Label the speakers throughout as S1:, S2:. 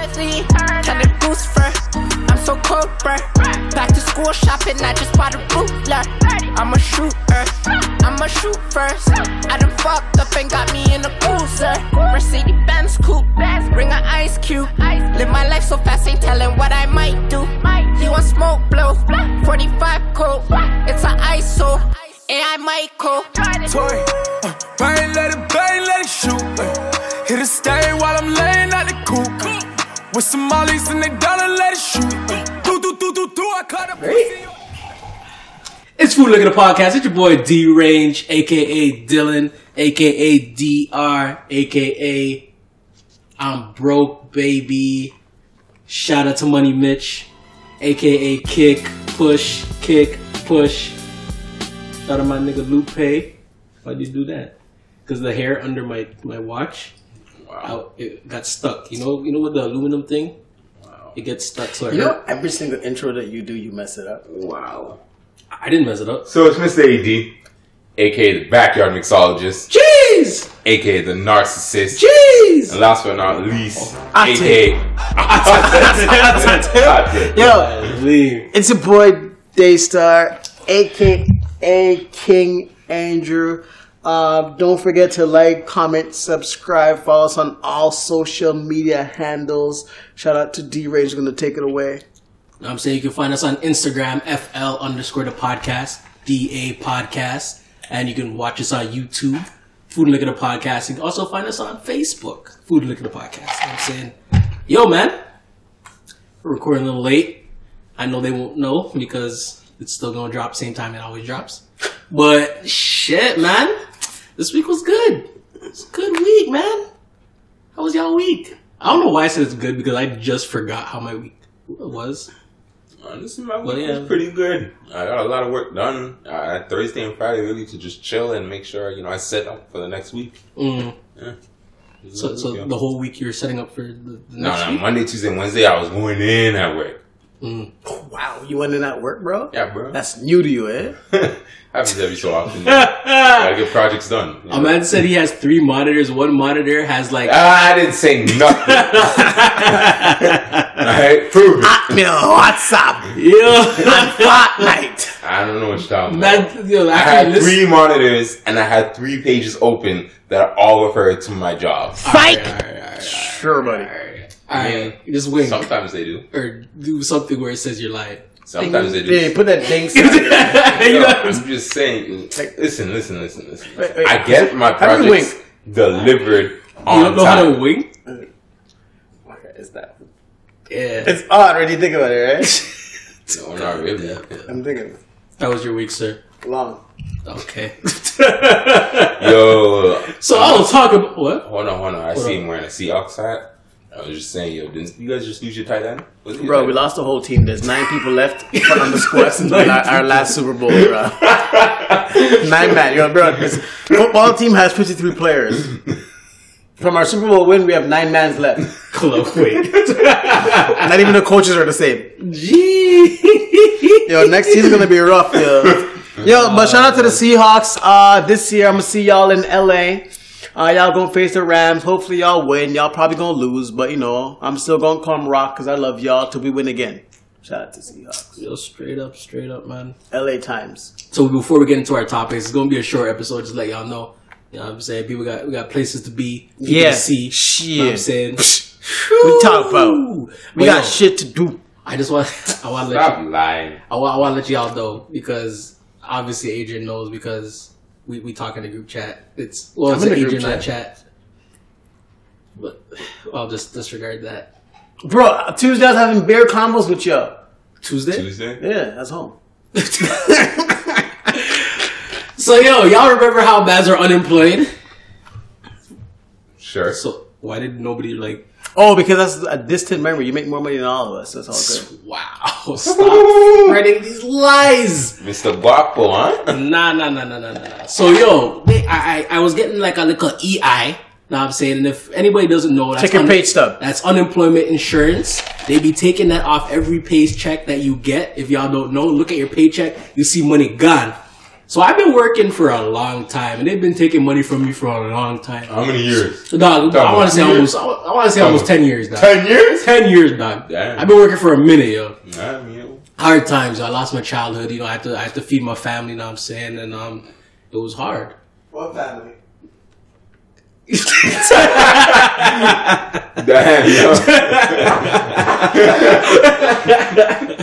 S1: Bentley, kind of goose fur. I'm so cold, bruh. Back to school shopping, I just bought a ruler. I'm a shooter, I'm a shoot first. I done fucked up and got me in a cruiser. Mercedes Benz coupe, bring an ice cube. Live my life so fast, ain't telling what I might do. You want smoke blow? 45 cold, it's an ISO. AI Michael.
S2: Toy, uh, bang, let it bang, let it shoot. Uh, hit a stain while I'm laying. With some mollies and they dollar, let it shoot. Do, do, do, do, do, I pussy.
S3: It's Food and Liquor the Podcast. It's your boy D Range, aka Dylan, aka DR, aka I'm broke, baby. Shout out to Money Mitch, aka Kick, Push, Kick, Push. Shout out my nigga Lupe. Why'd you do that? Because the hair under my, my watch, wow. it got stuck. You know, you know what the aluminum thing? Wow. It gets stuck. So it
S4: You
S3: hurt.
S4: know, every single intro that you do, you mess it up.
S5: Wow.
S3: I didn't mess it up.
S5: So it's Mr. AD, aka the backyard mixologist,
S3: Jeez,
S5: aka the narcissist,
S3: jeez.
S5: and last but not least,
S4: I
S5: aka
S4: Yo,
S3: Leave.
S4: it's your boy Daystar, aka King Andrew. Uh, don't forget to like, comment, subscribe, follow us on all social media handles. Shout out to D Range, gonna take it away.
S3: I'm saying you can find us on Instagram, FL underscore the podcast, DA podcast. And you can watch us on YouTube, Food and Liquor the Podcast. You can also find us on Facebook, Food and Liquor the Podcast. I'm saying, yo, man, we're recording a little late. I know they won't know because it's still going to drop same time it always drops. But shit, man, this week was good. It's a good week, man. How was y'all week? I don't know why I said it's good because I just forgot how my week was.
S5: Honestly, my week
S3: Well, yeah.
S5: was pretty good. I got a lot of work done. I had Thursday and Friday really to just chill and make sure you know I set up for the next week.
S3: Mm.
S5: Yeah.
S3: So, so the whole week you're setting up for the, the
S5: no,
S3: next
S5: no,
S3: week.
S5: Monday, Tuesday, Wednesday I was going in at work.
S4: Wow, you went in at work, bro?
S5: Yeah, bro.
S4: That's new to you, eh?
S5: Happens every so often. Gotta get projects done. you
S3: A
S5: know?
S3: man said he has three monitors. One monitor has like
S5: I didn't say nothing. Alright, prove it.
S4: Me what's up?
S3: yeah,
S4: Fortnite.
S5: I don't know what you're talking about.
S3: man. Yo,
S5: I
S3: after
S5: had
S3: listen-
S5: three monitors and I had three pages open that all referred to my job.
S4: Sure, buddy.
S3: All right, just wink
S5: Sometimes they do.
S3: or do something where it says you're lying.
S5: Sometimes they do.
S4: Yeah, put that ding sign.
S3: You know-
S5: I'm just saying. Listen, listen, listen, listen.
S4: Wait, wait.
S5: I get my
S4: How do you
S5: projects delivered on
S3: you don't know how to wink?
S4: Okay, is that?
S3: Yeah,
S4: It's odd when you think about it, right?
S5: No, not really.
S4: I'm thinking
S3: that was your week, sir.
S4: long.
S3: Okay.
S5: Yo,
S3: so I was talking about what?
S5: hold on, hold on. I
S3: Hold
S5: see
S3: on.
S5: him wearing a Seahawks hat. I was just saying, yo, didn't you guys just lose your tight end?
S4: Bro,
S5: tight
S4: we lost the whole team. There's nine people left on the squad since our, our last Super Bowl, bro. nine man. Yo, bro, this football team has 53 players. From our Super Bowl win, we have nine mans left.
S3: Chloe.
S4: Not even the coaches are the same.
S3: Gee.
S4: Yo, next season's gonna be rough, yo. Yo, but shout out to the Seahawks. Uh, this year I'm gonna see y'all in LA. Uh, y'all gonna face the Rams. Hopefully y'all win. Y'all probably gonna lose, but you know I'm still gonna come rock because I love y'all till we win again. Shout out to Seahawks.
S3: Yo, straight up, straight up, man.
S4: LA Times.
S3: So before we get into our topics, it's gonna be a short episode. Just to let y'all know. You know what I'm saying? People got we got places to be, people
S4: Yeah,
S3: to see. You know what I'm saying?
S4: We talk about. We
S3: But
S4: got
S3: yo,
S4: shit to do.
S3: I just want I want to let you,
S5: lying.
S3: I want, I want to let y'all know because obviously Adrian knows because we we talk in the group chat. It's well,
S4: I'm
S3: it's
S4: in
S3: an
S4: the group chat.
S3: chat, but I'll just disregard that.
S4: Bro, Tuesdays having beer combos with y'all.
S3: Tuesday.
S5: Tuesday?
S4: Yeah, that's home.
S3: So yo, y'all remember how Mavs are unemployed?
S5: Sure.
S3: So why did nobody like?
S4: Oh, because that's a distant memory. You make more money than all of us. That's all good.
S3: Wow! Stop spreading these lies.
S5: Mr. Guapo, huh?
S3: Nah, nah, nah, nah, nah, nah. nah. So yo, they, I, I I was getting like a little EI. Now I'm saying, and if anybody doesn't know, that's
S4: Check your
S3: un-
S4: page stub.
S3: That's unemployment insurance. They be taking that off every paycheck that you get. If y'all don't know, look at your paycheck. You see money gone. So I've been working for a long time, and they've been taking money from me for a long time.
S5: How many years?
S3: So, dog, I want to say
S5: on.
S3: almost. I want to say
S5: Come
S3: almost
S5: on.
S3: ten years, dog.
S5: Ten years?
S3: Ten years, dog.
S5: Damn.
S3: I've been working for a minute, yo.
S5: Nah, you
S3: Hard times. I lost my childhood. You know, I had to. I had to feed my family. You know what I'm saying? And um, it was hard.
S4: What family?
S5: Damn, yo.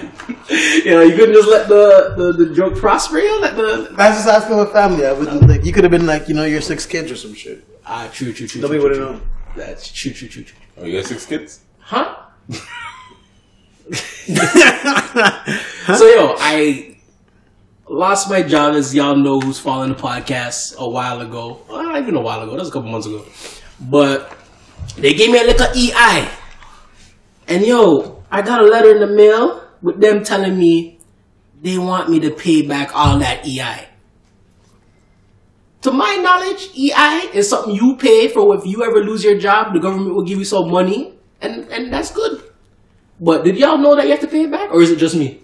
S3: you know, you couldn't just let the, the, the joke prosper. You know, let the
S4: I was just asking what family. I wouldn't like. You could have been like, you know, your six kids or some shit.
S3: ah, true, true, true.
S4: Nobody would
S3: true,
S4: have known.
S3: That's true, true, true, true.
S5: Oh, you got six kids?
S3: Huh? so yo, I lost my job as y'all know who's following the podcast a while ago. Well, not even a while ago. That was a couple months ago. But they gave me a little EI. And yo, I got a letter in the mail with them telling me they want me to pay back all that EI. To my knowledge, EI is something you pay for if you ever lose your job, the government will give you some money, and, and that's good. But did y'all know that you have to pay it back, or is it just me?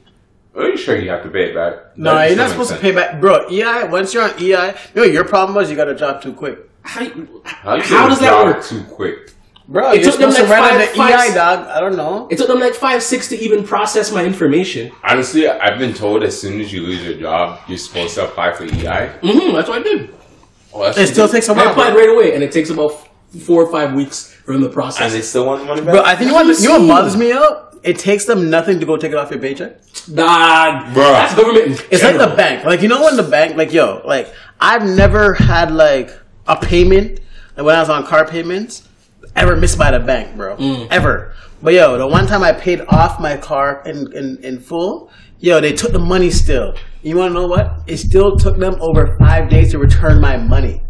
S5: Are you sure you have to pay it back?
S4: No,
S5: That
S4: you're not
S5: still
S4: supposed to
S5: makes
S4: pay back, bro. EI. Once you're on EI, you know your problem was you got a job too quick,
S3: How, how, how does that work?
S5: Too quick.
S4: Bro.
S3: It
S4: you're
S3: took them
S4: supposed to
S3: like five-
S4: into
S3: five-
S4: EI, dog. I don't know.
S3: It took them like five, six to even process my information.
S5: Honestly, I've been told as soon as you lose your job, you're supposed to apply for EI.
S3: Mm-hmm, that's what I did.
S5: Oh, that's
S4: It still takes a while,
S3: I
S4: applied
S3: right away, and it takes about four or five weeks for them to process.
S5: and they still want money back.
S4: Bro, I think you know what, you know what bothers me out. It takes them nothing to go take it off your paycheck.
S3: Dog,
S5: Bruh.
S3: that's government. in
S4: It's like the bank. Like you know when the bank, like yo, like I've never had like a payment like when I was on car payments ever missed by the bank, bro. Mm. Ever. But yo, the one time I paid off my car in, in, in full, yo, they took the money still. You wanna know what? It still took them over five days to return my money.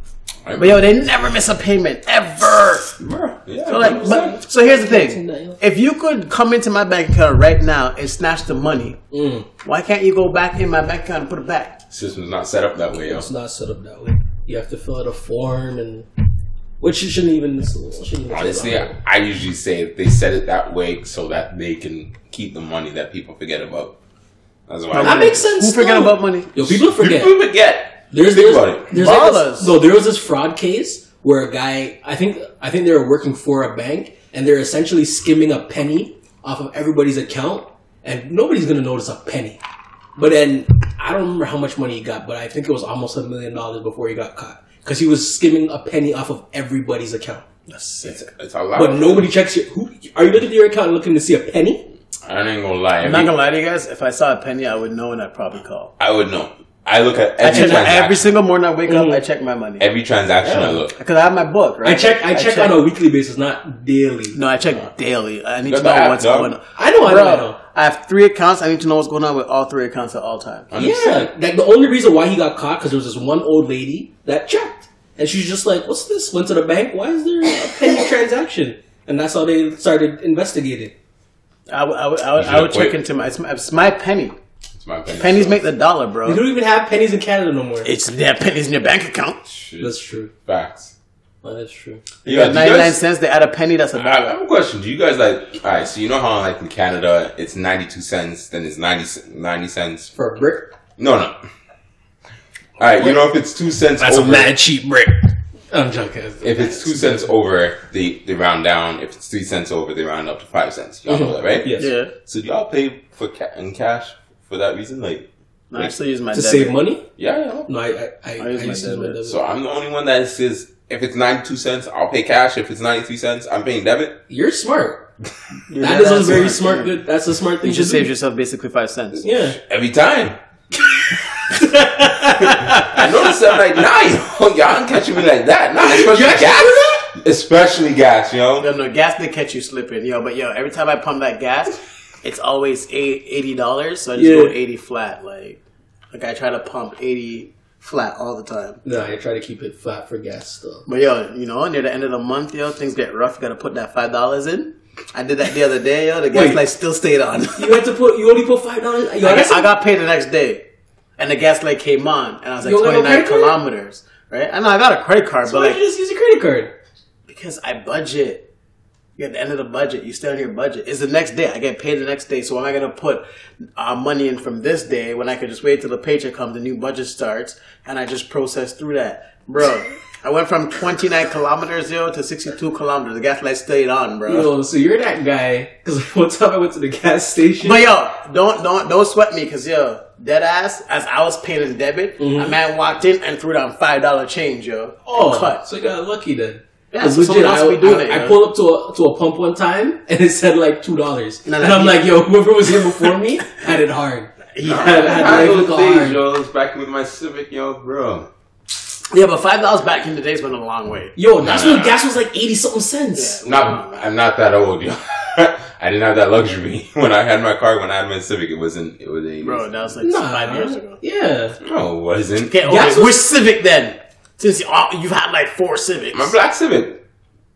S5: Right,
S4: But yo, they never miss a payment ever.
S5: bro. Yeah,
S4: So like, but so here's the thing: if you could come into my bank account right now and snatch the money, mm. why can't you go back in my bank account and put it back?
S5: system's not set up that way, yo.
S3: It's not set up that way. You have to fill out a form, and which you shouldn't even. Shouldn't
S5: Honestly, I, I usually say they said it that way so that they can keep the money that people forget about. That's why.
S3: that makes sense.
S4: Who forget about money?
S3: Yo, people forget.
S5: People forget.
S3: There's,
S5: Think
S3: there's,
S5: about it.
S3: there's like this, no, there was this fraud case where a guy, I think, I think they were working for a bank, and they're essentially skimming a penny off of everybody's account, and nobody's gonna notice a penny. But then I don't remember how much money he got, but I think it was almost a million dollars before he got caught because he was skimming a penny off of everybody's account.
S5: That's It's, it's a lot.
S3: But nobody checks your. Who are you looking at your account looking to see a penny?
S5: I ain't gonna lie.
S4: I'm not gonna lie to you guys. If I saw a penny, I would know, and I'd probably call.
S5: I would know. I look at
S4: I
S5: every
S4: check
S5: transaction.
S4: every single morning. I wake up,
S3: Mhm.
S4: I check my money
S5: every transaction I look.
S4: because I have my book. Right?
S3: I check. I check, on a weekly basis, not daily.
S4: No, I check daily. I need to know
S5: app,
S4: what's
S5: dog.
S4: going on.
S3: I know. I know.
S4: Bro,
S3: I know.
S4: I have three accounts. I need to know what's going on with all three accounts at all times.
S3: Yeah, like the only reason why he got caught because there was this one old lady that checked, and she's just like, "What's this?" Went to the bank. Why is there a penny transaction? And that's how they started investigating.
S4: I would, I would, I would, I would check into my. It's my, it's my penny.
S5: It's my opinion.
S4: Pennies make the dollar,
S3: bro.
S4: bro.
S3: don't even have pennies in Canada no more.
S4: It's yeah, pennies in your bank account.
S5: Shit.
S3: That's true.
S5: Facts.
S3: Well, that's true.
S4: You
S5: Yeah,
S4: got
S5: do
S4: 99
S5: guys-
S4: cents. They add a penny. That's a
S5: I
S4: dollar.
S5: I have a question. Do you guys like? All right, so you know how like in Canada it's ninety two cents, then it's 90, 90 cents.
S3: For a brick,
S5: No, no. All right, you know if it's two cents That's over, a mad
S3: cheap brick. I'm joking.
S5: if it's two cents over, they they round down. If it's three cents over, they round up to five cents. Y'all know mm-hmm. that, right?
S3: Yes.
S4: Yeah.
S5: So do y'all pay for ca- in cash for that reason? Like,
S4: No, I still use my
S3: To
S4: debit.
S3: save money?
S5: yeah, yeah.
S3: No, I I, I,
S4: I
S3: I
S4: my
S3: used to use my
S4: debit.
S3: debit.
S5: So I'm the only one that says if it's ninety two cents, I'll pay cash. If it's ninety three cents, I'm paying debit.
S3: You're smart.
S4: You're
S3: That
S4: dead
S3: is a very smart. Good. That's a smart thing.
S4: You
S3: to
S4: just
S3: do.
S4: saved yourself basically five cents.
S3: Yeah.
S5: Every time. I noticed that like, nah, yo, y'all ain't catching me like that. Nah, especially
S3: You actually
S5: gas. Especially gas, yo.
S4: No, no, gas they catch you slipping, yo. But yo, every time I pump that gas, it's always eighty dollars, So I just
S3: Yeah.
S4: go eighty flat. Like, like I try to pump eighty flat all the time.
S3: No, I try to keep it flat for gas still.
S4: But yo, you know, near the end of the month, yo, things get rough. You gotta put that five dollars in. I did that the other day, yo. The gas
S3: Wait.
S4: light still stayed on.
S3: You had to put. You only put five dollars.
S4: I, got, I got paid the next day, and the gas light came on, and I was like
S3: twenty nine only
S4: twenty
S3: have a
S4: nine
S3: credit card?
S4: kilometers. Right? I know I got a credit card,
S3: So
S4: but
S3: why
S4: like
S3: you just use your credit card?
S4: because I budget. You're at the end of the budget. You stay on your budget. It's the next day. I get paid the next day. So why am I going to put uh, money in from this day when I could just wait till the paycheck comes, the new budget starts, and I just process through that, bro? I went from 29 kilometers yo to 62 kilometers. The gas light stayed on, bro.
S3: Yo, so you're that guy. Because one time I went to the gas station.
S4: But yo, don't don't don't sweat me, cause yo, dead ass. As I was paying in debit, a man walked in and threw down five dollar change, yo.
S3: Mm-hmm. oh,
S4: cut.
S3: so you got lucky then.
S4: Yeah,
S3: 'Cause
S4: so someone else
S3: I,
S4: be doing
S3: I,
S4: it,
S3: I
S4: yo.
S3: pulled up to a to a pump one time and it said like two dollars,
S4: No,
S3: and I'm
S4: he-
S3: like, yo, whoever was here before me had it hard.
S4: He
S3: had, had
S5: I
S3: life
S5: those days,
S3: hard.
S5: yo. I was back with my Civic, yo, bro.
S4: Yeah, but five dollars back in the days went a long way.
S3: Yo, that's
S5: Nah.
S3: when gas was like eighty something cents.
S5: Not, I'm not that old, yo. I didn't have that luxury when I had my car. When I had my Civic, it wasn't. It was a
S4: Bro, that was like
S3: Nah,
S4: five years ago.
S3: Yeah,
S5: No, it wasn't.
S4: Okay, okay.
S3: Gas was-
S4: which Civic then? Since you, oh, you've had like four Civics.
S5: My black Civic.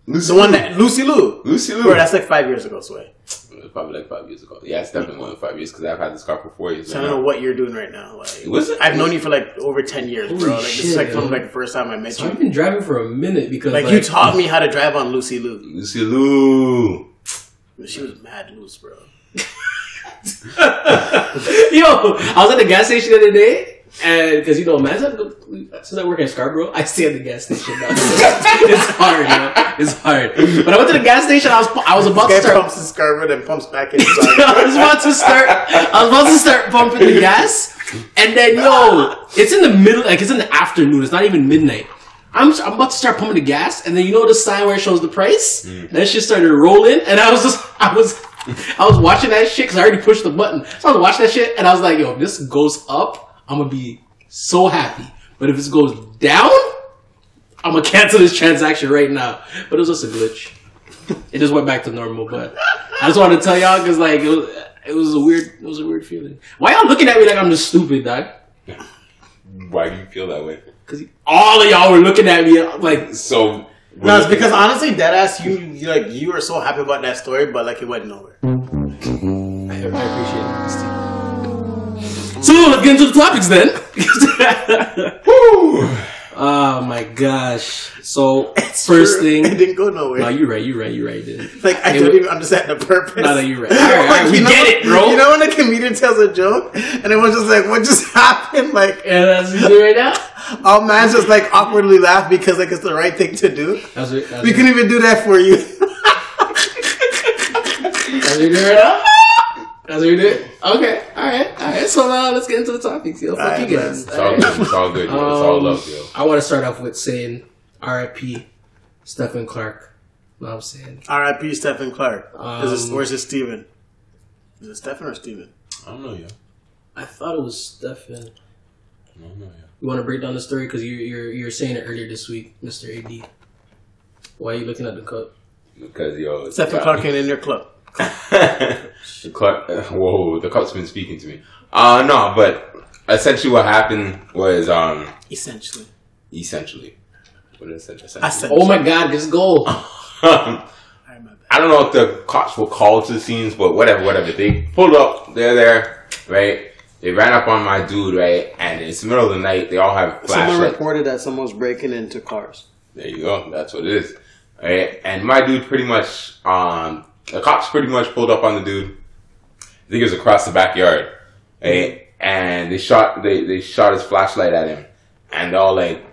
S5: Lucy
S4: the one that Lucy Lou.
S5: Lucy Lou.
S4: Bro, that's like five years ago, Sway.
S5: It was probably like five years ago. Yeah, it's definitely more than five years because I've had this car for four years.
S4: So I don't know what you're doing right now. Like,
S5: Was it?
S4: I've known you for like over ten years,
S3: Holy
S4: bro. Like, this is like from
S3: yo.
S4: like the first time I met
S3: so
S4: you.
S3: I've been driving for a minute because
S4: Like,
S3: like,
S4: you taught me how to drive on Lucy Lou.
S5: Lucy Lou.
S4: She was mad loose, bro.
S3: Yo, I was at the gas station the other day, and because you know, man, since I work in Scarborough, I stay at the gas station now. it's hard, yo. It's hard. But I went to the gas station. I was I was about to start.
S4: pumps his Scarver and pumps back inside.
S3: I was about to start. I was about to start pumping the gas, and then yo, it's in the middle, like it's in the afternoon. It's not even midnight. I'm, I'm about to start pumping the gas, and then you know the sign where it shows the price. Mm. That shit started rolling, and I was just, I was, I was watching that shit because I already pushed the button. So I was watching that shit, and I was like, yo, if this goes up, I'm gonna be so happy. But if this goes down, I'm gonna cancel this transaction right now. But it was just a glitch. It just went back to normal. But I just wanted to tell y'all because like it was, it was a weird, it was a weird feeling. Why y'all looking at me like I'm just stupid, dog?
S5: Why do you feel that way?
S3: Because all of y'all were looking at me like,
S5: So
S4: no, it's because honestly, deadass, you, you like you were so happy about that story, but like it went nowhere.
S3: I, I appreciate it. Steve. So let's get into the topics then. oh my gosh! So first
S4: True. it
S3: thing,
S4: didn't go nowhere.
S3: no, you're right. You're right. You're right. Didn't.
S4: like I
S3: It
S4: don't
S3: was-
S4: even understand the purpose.
S3: No, no, you're right. All right, all right, we
S4: you know,
S3: get it, bro.
S4: You know when a comedian tells a joke and everyone's just like, "What just happened?" Like,
S3: Yeah, that's what you do right now.
S4: all man's just like awkwardly laugh because like it's the right thing to do.
S3: That's what, that's
S4: We couldn't even do that for you.
S3: That's what doing right now? That's what you're doing? Okay, alright, alright. So now let's get into the topics, yo. Fuck
S4: Alright,
S3: you guys.
S5: it's all good. It's all good. Yo. It's all
S3: Um,
S5: love, yo.
S3: I want to start off with saying RIP Stephen Clark. Know what I'm saying?
S4: R.I.P. Stephen Clark. Is this,
S3: Um,
S4: where's it Steven? Is it Stephen or Steven?
S5: I don't know, yo.
S3: I thought it was Stephen.
S5: I don't know, yo.
S3: You want to break down the story because you're, you're you're saying it earlier this week, Mr. AD. Why are you looking at the cup?
S5: Because yo,
S4: Stephen
S5: yeah.
S4: Clark ain't in your club.
S5: The Clark, whoa, the cup's been speaking to me. Uh no, but essentially what happened was um
S4: Essentially.
S5: essentially what is it? Essentially.
S4: Essentially.
S3: Oh my God, this goal!
S5: Um,
S4: Alright, my.
S5: I don't know if the cops were called to the scenes, but whatever, whatever. They pulled up, they're there, right? They ran up on my dude, right? And it's the middle of the night. They all have
S4: Someone
S5: flashlights.
S4: reported that someone's breaking into cars.
S5: There you go. That's what it is. Right? And my dude pretty much, um, the cops pretty much pulled up on the dude. I think it was across the backyard. Right? And they shot, they, they shot his flashlight at him. And they're all like,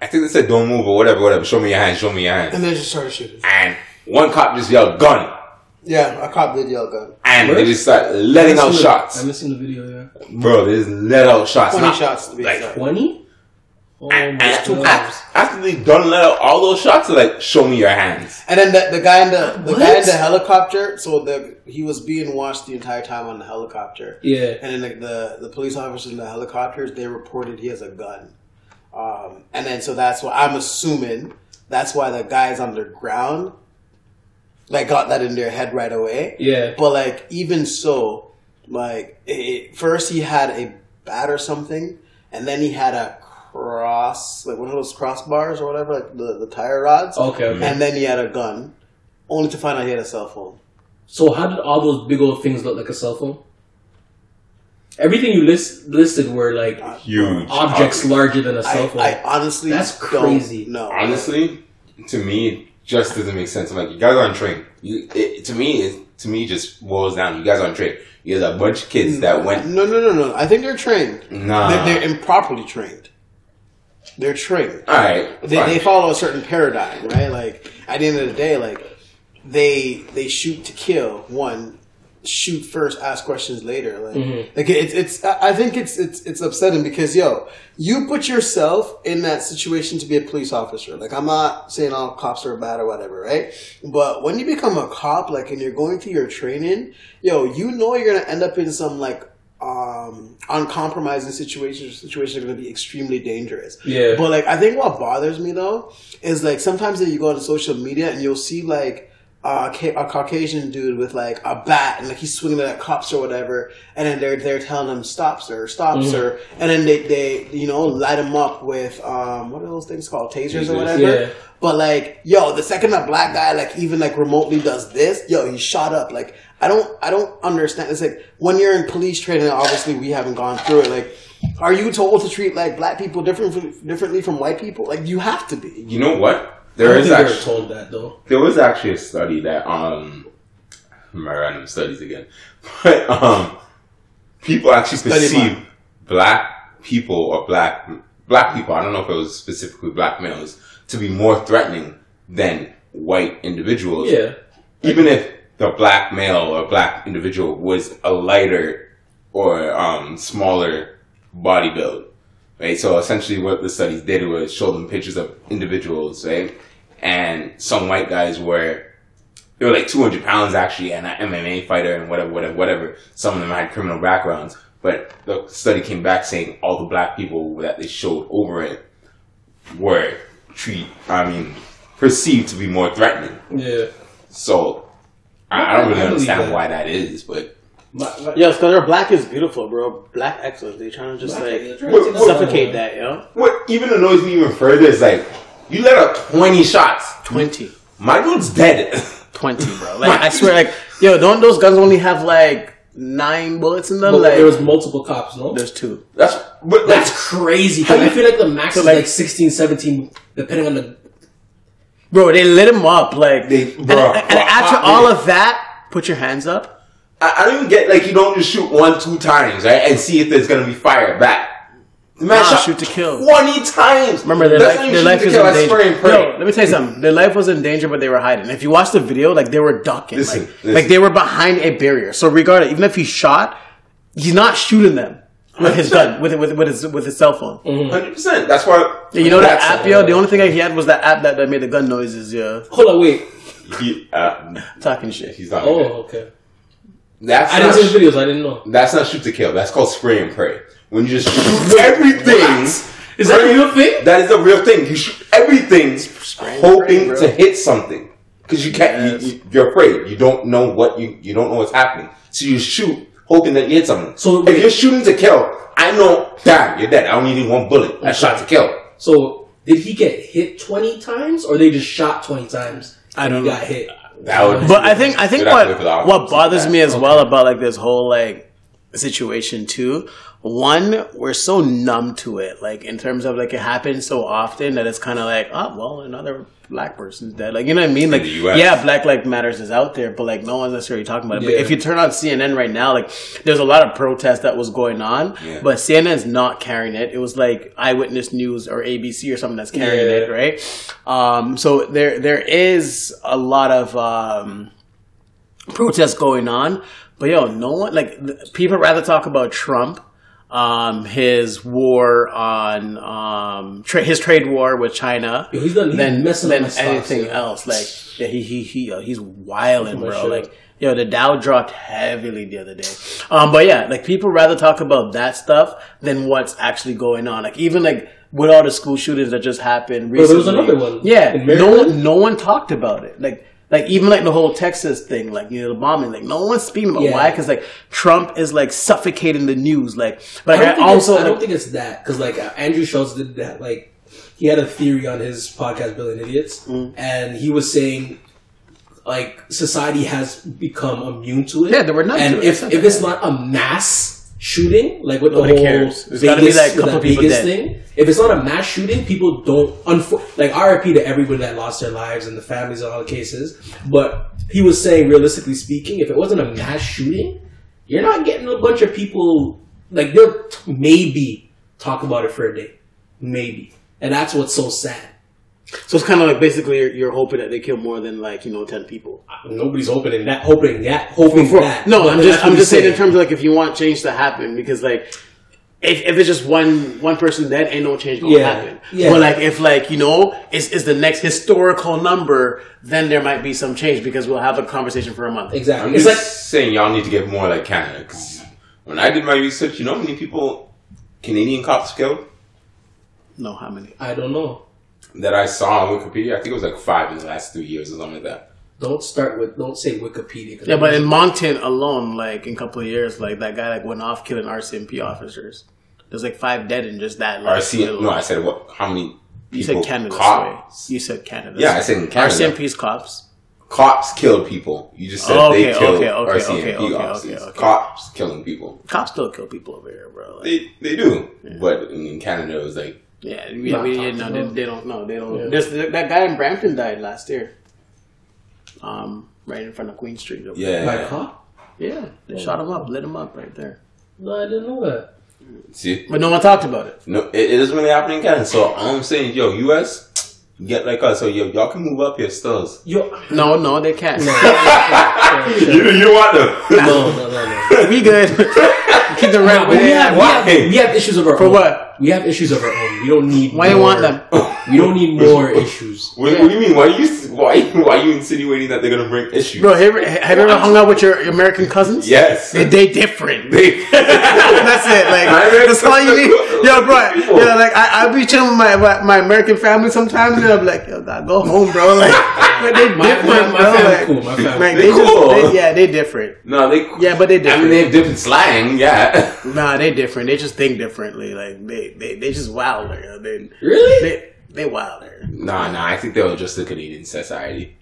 S5: I think they said don't move or whatever, whatever. Show me your hands, show me your hands.
S4: And they just started shooting.
S5: And one cop just yelled gun.
S4: Yeah, a cop did yell gun.
S5: And
S3: What?
S5: they just start letting out
S3: I
S5: shots.
S3: haven't seen the video yet.
S5: Bro, they just let out shots.
S4: 20
S5: Not-
S4: shots to be
S5: like,
S4: exact.
S3: Twenty? Oh my
S5: And, and
S3: God!
S5: after, after they done let out all those shots, like, show me your hands.
S4: And then the, the guy in the the
S3: What?
S4: guy in the helicopter. So the he was being watched the entire time on the helicopter.
S3: Yeah.
S4: And then the, the the police officers in the helicopters they reported he has a gun. Um, and then so that's why I'm assuming that's why the guys on the ground like got that in their head right away.
S3: Yeah.
S4: But like even so, like it, first he had a bat or something, and then he had a cross, like one of those crossbars or whatever, like the, the tire rods.
S3: Okay, okay.
S4: And then he had a gun, only to find out he had a cell phone.
S3: So how did all those big old things look like a cell phone? Everything you list, listed were like
S5: Huge.
S3: objects larger than a cell phone.
S4: I honestly
S3: That's crazy.
S4: No,
S5: Honestly, to me, just doesn't make sense. I'm like, you guys aren't trained. You, it, to me, it to me just boils down. You guys aren't trained. You guys are a bunch of kids that went.
S4: No, no, no, no. I think they're trained.
S5: Nah.
S4: They're, they're improperly trained. They're trained.
S5: All right,
S4: They, they follow a certain paradigm, right? Like at the end of the day, like they they shoot to kill. One, shoot first, ask questions later. Like, mm-hmm. like it's it's. I I think it's it's it's upsetting because yo, you put yourself in that situation to be a police officer. Like I'm not saying all cops are bad or whatever, right? But when you become a cop, like and you're going through your training, yo, you know you're gonna end up in some like um uncompromising situations situations are going to be extremely dangerous
S3: Yeah.
S4: but like i think what bothers me though is like sometimes you go on social media and you'll see like uh, a Caucasian dude with like a bat and like he's swinging it at cops or whatever, and then they're they're telling him stop sir, stop
S3: Mm-hmm.
S4: sir, and then they they you know light him up with um what are those things called tasers, or whatever.
S3: Yeah.
S4: But like yo, the second a black guy like even like remotely does this, yo, he's shot up. Like I don't I don't understand. It's like when you're in police training, obviously we haven't gone through it. Like, are you told to treat like black people different from, differently from white people? Like you have to be.
S5: You know what?
S3: I
S5: There
S3: don't
S5: is
S3: think
S5: actually
S3: told that though.
S5: there was actually a study that um my random studies again, but um people actually
S4: Study
S5: perceive
S4: mine.
S5: black people or black black people. I don't know if it was specifically black males to be more threatening than white individuals.
S3: Yeah.
S5: even if the black male or black individual was a lighter or um, smaller body build, right? So essentially, what the studies did was show them pictures of individuals, right? And some white guys were they were like 200 pounds actually, and an MMA fighter and whatever, whatever, whatever. Some of them had criminal backgrounds, but the study came back saying all the black people that they showed over it were treat, I mean, perceived to be more threatening.
S3: Yeah.
S5: So I, I don't really
S3: I
S5: understand
S3: that.
S5: why that is, but
S3: My, my,
S4: Yes, because their black is beautiful, bro. Black excellence. They're trying to just
S3: Black-
S4: like
S3: they're trying to take us
S4: suffocate
S3: down.
S4: that, yo.
S5: what even annoys me even further is like you let out 20 shots.
S4: 20.
S5: My dude's dead.
S4: 20, bro. Like I swear, like yo, don't those guns only have like nine bullets in them?
S3: but
S4: like
S3: there was multiple cops, no?
S4: there's two.
S5: That's but
S3: That's
S5: that's
S3: crazy. 'cause I you feel like the max
S4: So,
S3: is
S4: like-
S3: like 16, 17, depending on the.
S4: Bro, they lit him up like
S5: They-
S4: and,
S5: bro,
S4: and after all of that, put your hands up.
S5: I, I don't even get like you don't just shoot one, two times, right, and see if there's gonna be fire back. The man
S4: Nah,
S5: shot
S4: shoot to kill.
S5: twenty times.
S4: Remember, their
S5: That's
S4: life, their life
S5: kill,
S4: in danger.
S5: and.
S4: Yo, let me tell you something. Their life was in danger, but they were hiding. If you watch the video, like they were ducking,
S5: Listen,
S4: like,
S5: listen.
S4: like they were behind a barrier. So regardless, even if he shot, he's not shooting them with his gun, with with with his with his cell phone.
S5: Hundred percent. That's why.
S4: Yeah, you know that app, yo. The only thing he had was that app that, that made the gun noises. Yeah,
S3: Hold on, wait.
S5: He, uh,
S4: talking shit.
S5: he's not.
S3: Oh,
S5: good.
S3: okay.
S5: That's
S3: I
S5: not
S3: didn't see the videos. I didn't know.
S5: That's not shoot to kill. That's called spray and pray. When you just shoot everything.
S3: Is that a real thing?
S5: That is a real thing. You shoot everything
S4: and
S5: hoping
S4: pray, bro.
S5: to hit something because you can't. You, you, you're afraid. You don't know what you. You don't know what's happening. So you shoot hoping that you hit something.
S3: So
S5: if
S3: wait.
S5: you're shooting to kill, I know. Damn, you're dead. I only need one bullet. I shot to kill.
S3: So did he get hit twenty times, or they just shot twenty times?
S4: I don't
S3: He
S4: know.
S3: got hit.
S5: That would.
S4: But I think I think
S5: You'd have to wait
S4: what what bothers me
S5: that.
S4: as well about like this whole like situation too. One, we're so numb to it, like in terms of like it happens so often that it's kind of like, oh well, another black person's dead. Like you know what I mean? Like yeah, Black Lives Matters is out there, but like no one's necessarily talking about it. But if you turn on CNN right now, like there's a lot of protest that was going on,
S5: Yeah.
S4: but CNN's not carrying it. It was like Eyewitness News or ABC or something that's carrying
S3: Yeah.
S4: it, right? Um, so there there is a lot of um, protests going on, but yo, no one like people rather talk about Trump, um, his war on um, tra- his trade war with China,
S3: Yo, he's done- he's
S4: than,
S3: up
S4: than
S3: stocks,
S4: anything
S3: yeah.
S4: else. Like yeah, he he he uh, he's wilding, bro.
S3: shit.
S4: Like yo, the Dow dropped heavily the other day. Um, but yeah, like people rather talk about that stuff than what's actually going on. Like even like. With all the school shootings that just happened recently,
S3: there was another one
S4: Yeah, no one, no one talked about it. Like, like even like the whole Texas thing, like you know the bombing, like no one's speaking about
S3: Yeah.
S4: why because like Trump is like suffocating the news. Like, but
S3: I don't,
S4: I also
S3: I don't
S4: like,
S3: think it's that because like uh, Andrew Schulz did that. Like he had a theory on his podcast, Brilliant Idiots,
S4: Mm.
S3: and he was saying like society has become immune to it.
S4: Yeah, they were numb
S3: And
S4: to it.
S3: if
S4: That's
S3: if it's not a mass shooting, like with the
S4: Nobody
S3: whole
S4: cares. There's
S3: Vegas,
S4: be, like, a couple people
S3: Vegas
S4: dead.
S3: thing. If it's not a mass shooting, people don't unfo- like RIP to everybody that lost their lives and the families of all the cases. But he was saying, realistically speaking, if it wasn't a mass shooting, you're not getting a bunch of people like they'll t- maybe talk about it for a day, maybe, and that's what's so sad.
S4: So it's kind of like basically you're, you're hoping that they kill more than like you know ten people.
S3: Nobody's hoping that, hoping that, hoping for that.
S4: No, I'm just I'm
S3: he's
S4: just saying in terms of like if you want change to happen because like if, if it's just one one person dead, ain't no change gonna
S3: Yeah,
S4: happen.
S3: yeah.
S4: But like if like you know it's, it's the next historical number, then there might be some change because we'll have a conversation for a month.
S3: exactly.
S5: I'm
S3: It's
S5: just
S3: like
S5: saying y'all need to get more like Canada. Because when I did my research, you know how many people Canadian cops killed
S4: No, how many?
S3: I don't know.
S5: That I saw on Wikipedia? I think it was like five in the last three years or something like that.
S3: Don't start with. Don't say Wikipedia. 'cause
S4: Yeah, but in Moncton alone, like in a couple of years, like that guy like went off killing RCMP officers. There's like five dead in just that. Like,
S5: RC,
S4: little-
S5: no, I said what? How many
S4: you said Canada.
S5: Cops.
S4: sorry. You said Canada.
S5: Yeah, I said in Canada.
S4: RCMP's cops.
S5: Cops killed people. You just said
S4: Oh,
S5: they
S4: okay,
S5: killed
S4: okay, okay,
S5: RCMP
S4: okay, okay,
S5: officers.
S4: okay, okay.
S5: Cops killing people.
S4: Cops still kill people over here, bro. Like,
S5: They they do, but in, in Canada it was like
S4: yeah,
S3: Not
S4: yeah, yeah,
S3: talked
S4: no, they, they don't. No, they don't.
S3: Yeah.
S4: There's, that guy in Brampton died last year. Um, right in front of Queen Street. over
S5: yeah.
S3: Like, huh?
S4: yeah. They shot him up, lit him up right there.
S3: No, I didn't know that.
S5: See,
S4: But no one talked about it.
S5: no, it, it doesn't really happen in Canada. So I'm saying, yo, U.S. get like us. So yo, y'all can move up your stills.
S3: Yo,
S4: No, no, they can't.
S5: you, you don't want them.
S3: no, no, no, no.
S4: we good. Keep the rent.
S3: But we have, we, have, we have issues of our own.
S4: For
S3: own.
S4: what?
S3: We have issues of our own. We don't need.
S4: Why you
S3: more,
S4: want them?
S3: We don't need more issues.
S5: What, what do you mean? Why you why why you insinuating that they're gonna bring issues?
S4: Bro, have you ever, have you ever hung out with your American cousins?
S5: Yes.
S4: They, they different.
S5: They-
S4: that's it. Like that's all you need.
S5: cousins-
S4: Yo, bro.
S5: People.
S4: Yeah, like I, I be chilling with my, my my American family sometimes, and I'm like, yo, God, go home, bro. Like, but they
S3: My-
S4: different,
S3: my- my
S4: bro.
S3: family
S4: like,
S3: cool, my family
S4: like,
S5: They
S4: they just,
S5: cool.
S4: they, yeah, they different.
S5: no, they.
S4: Yeah, but they different.
S5: I mean, they have different slang. Yeah.
S4: Nah, they different. They just think differently. Like they they, they just wilder. They
S3: Really?
S4: they they wilder.
S5: nah, nah. I think they were just the Canadian society.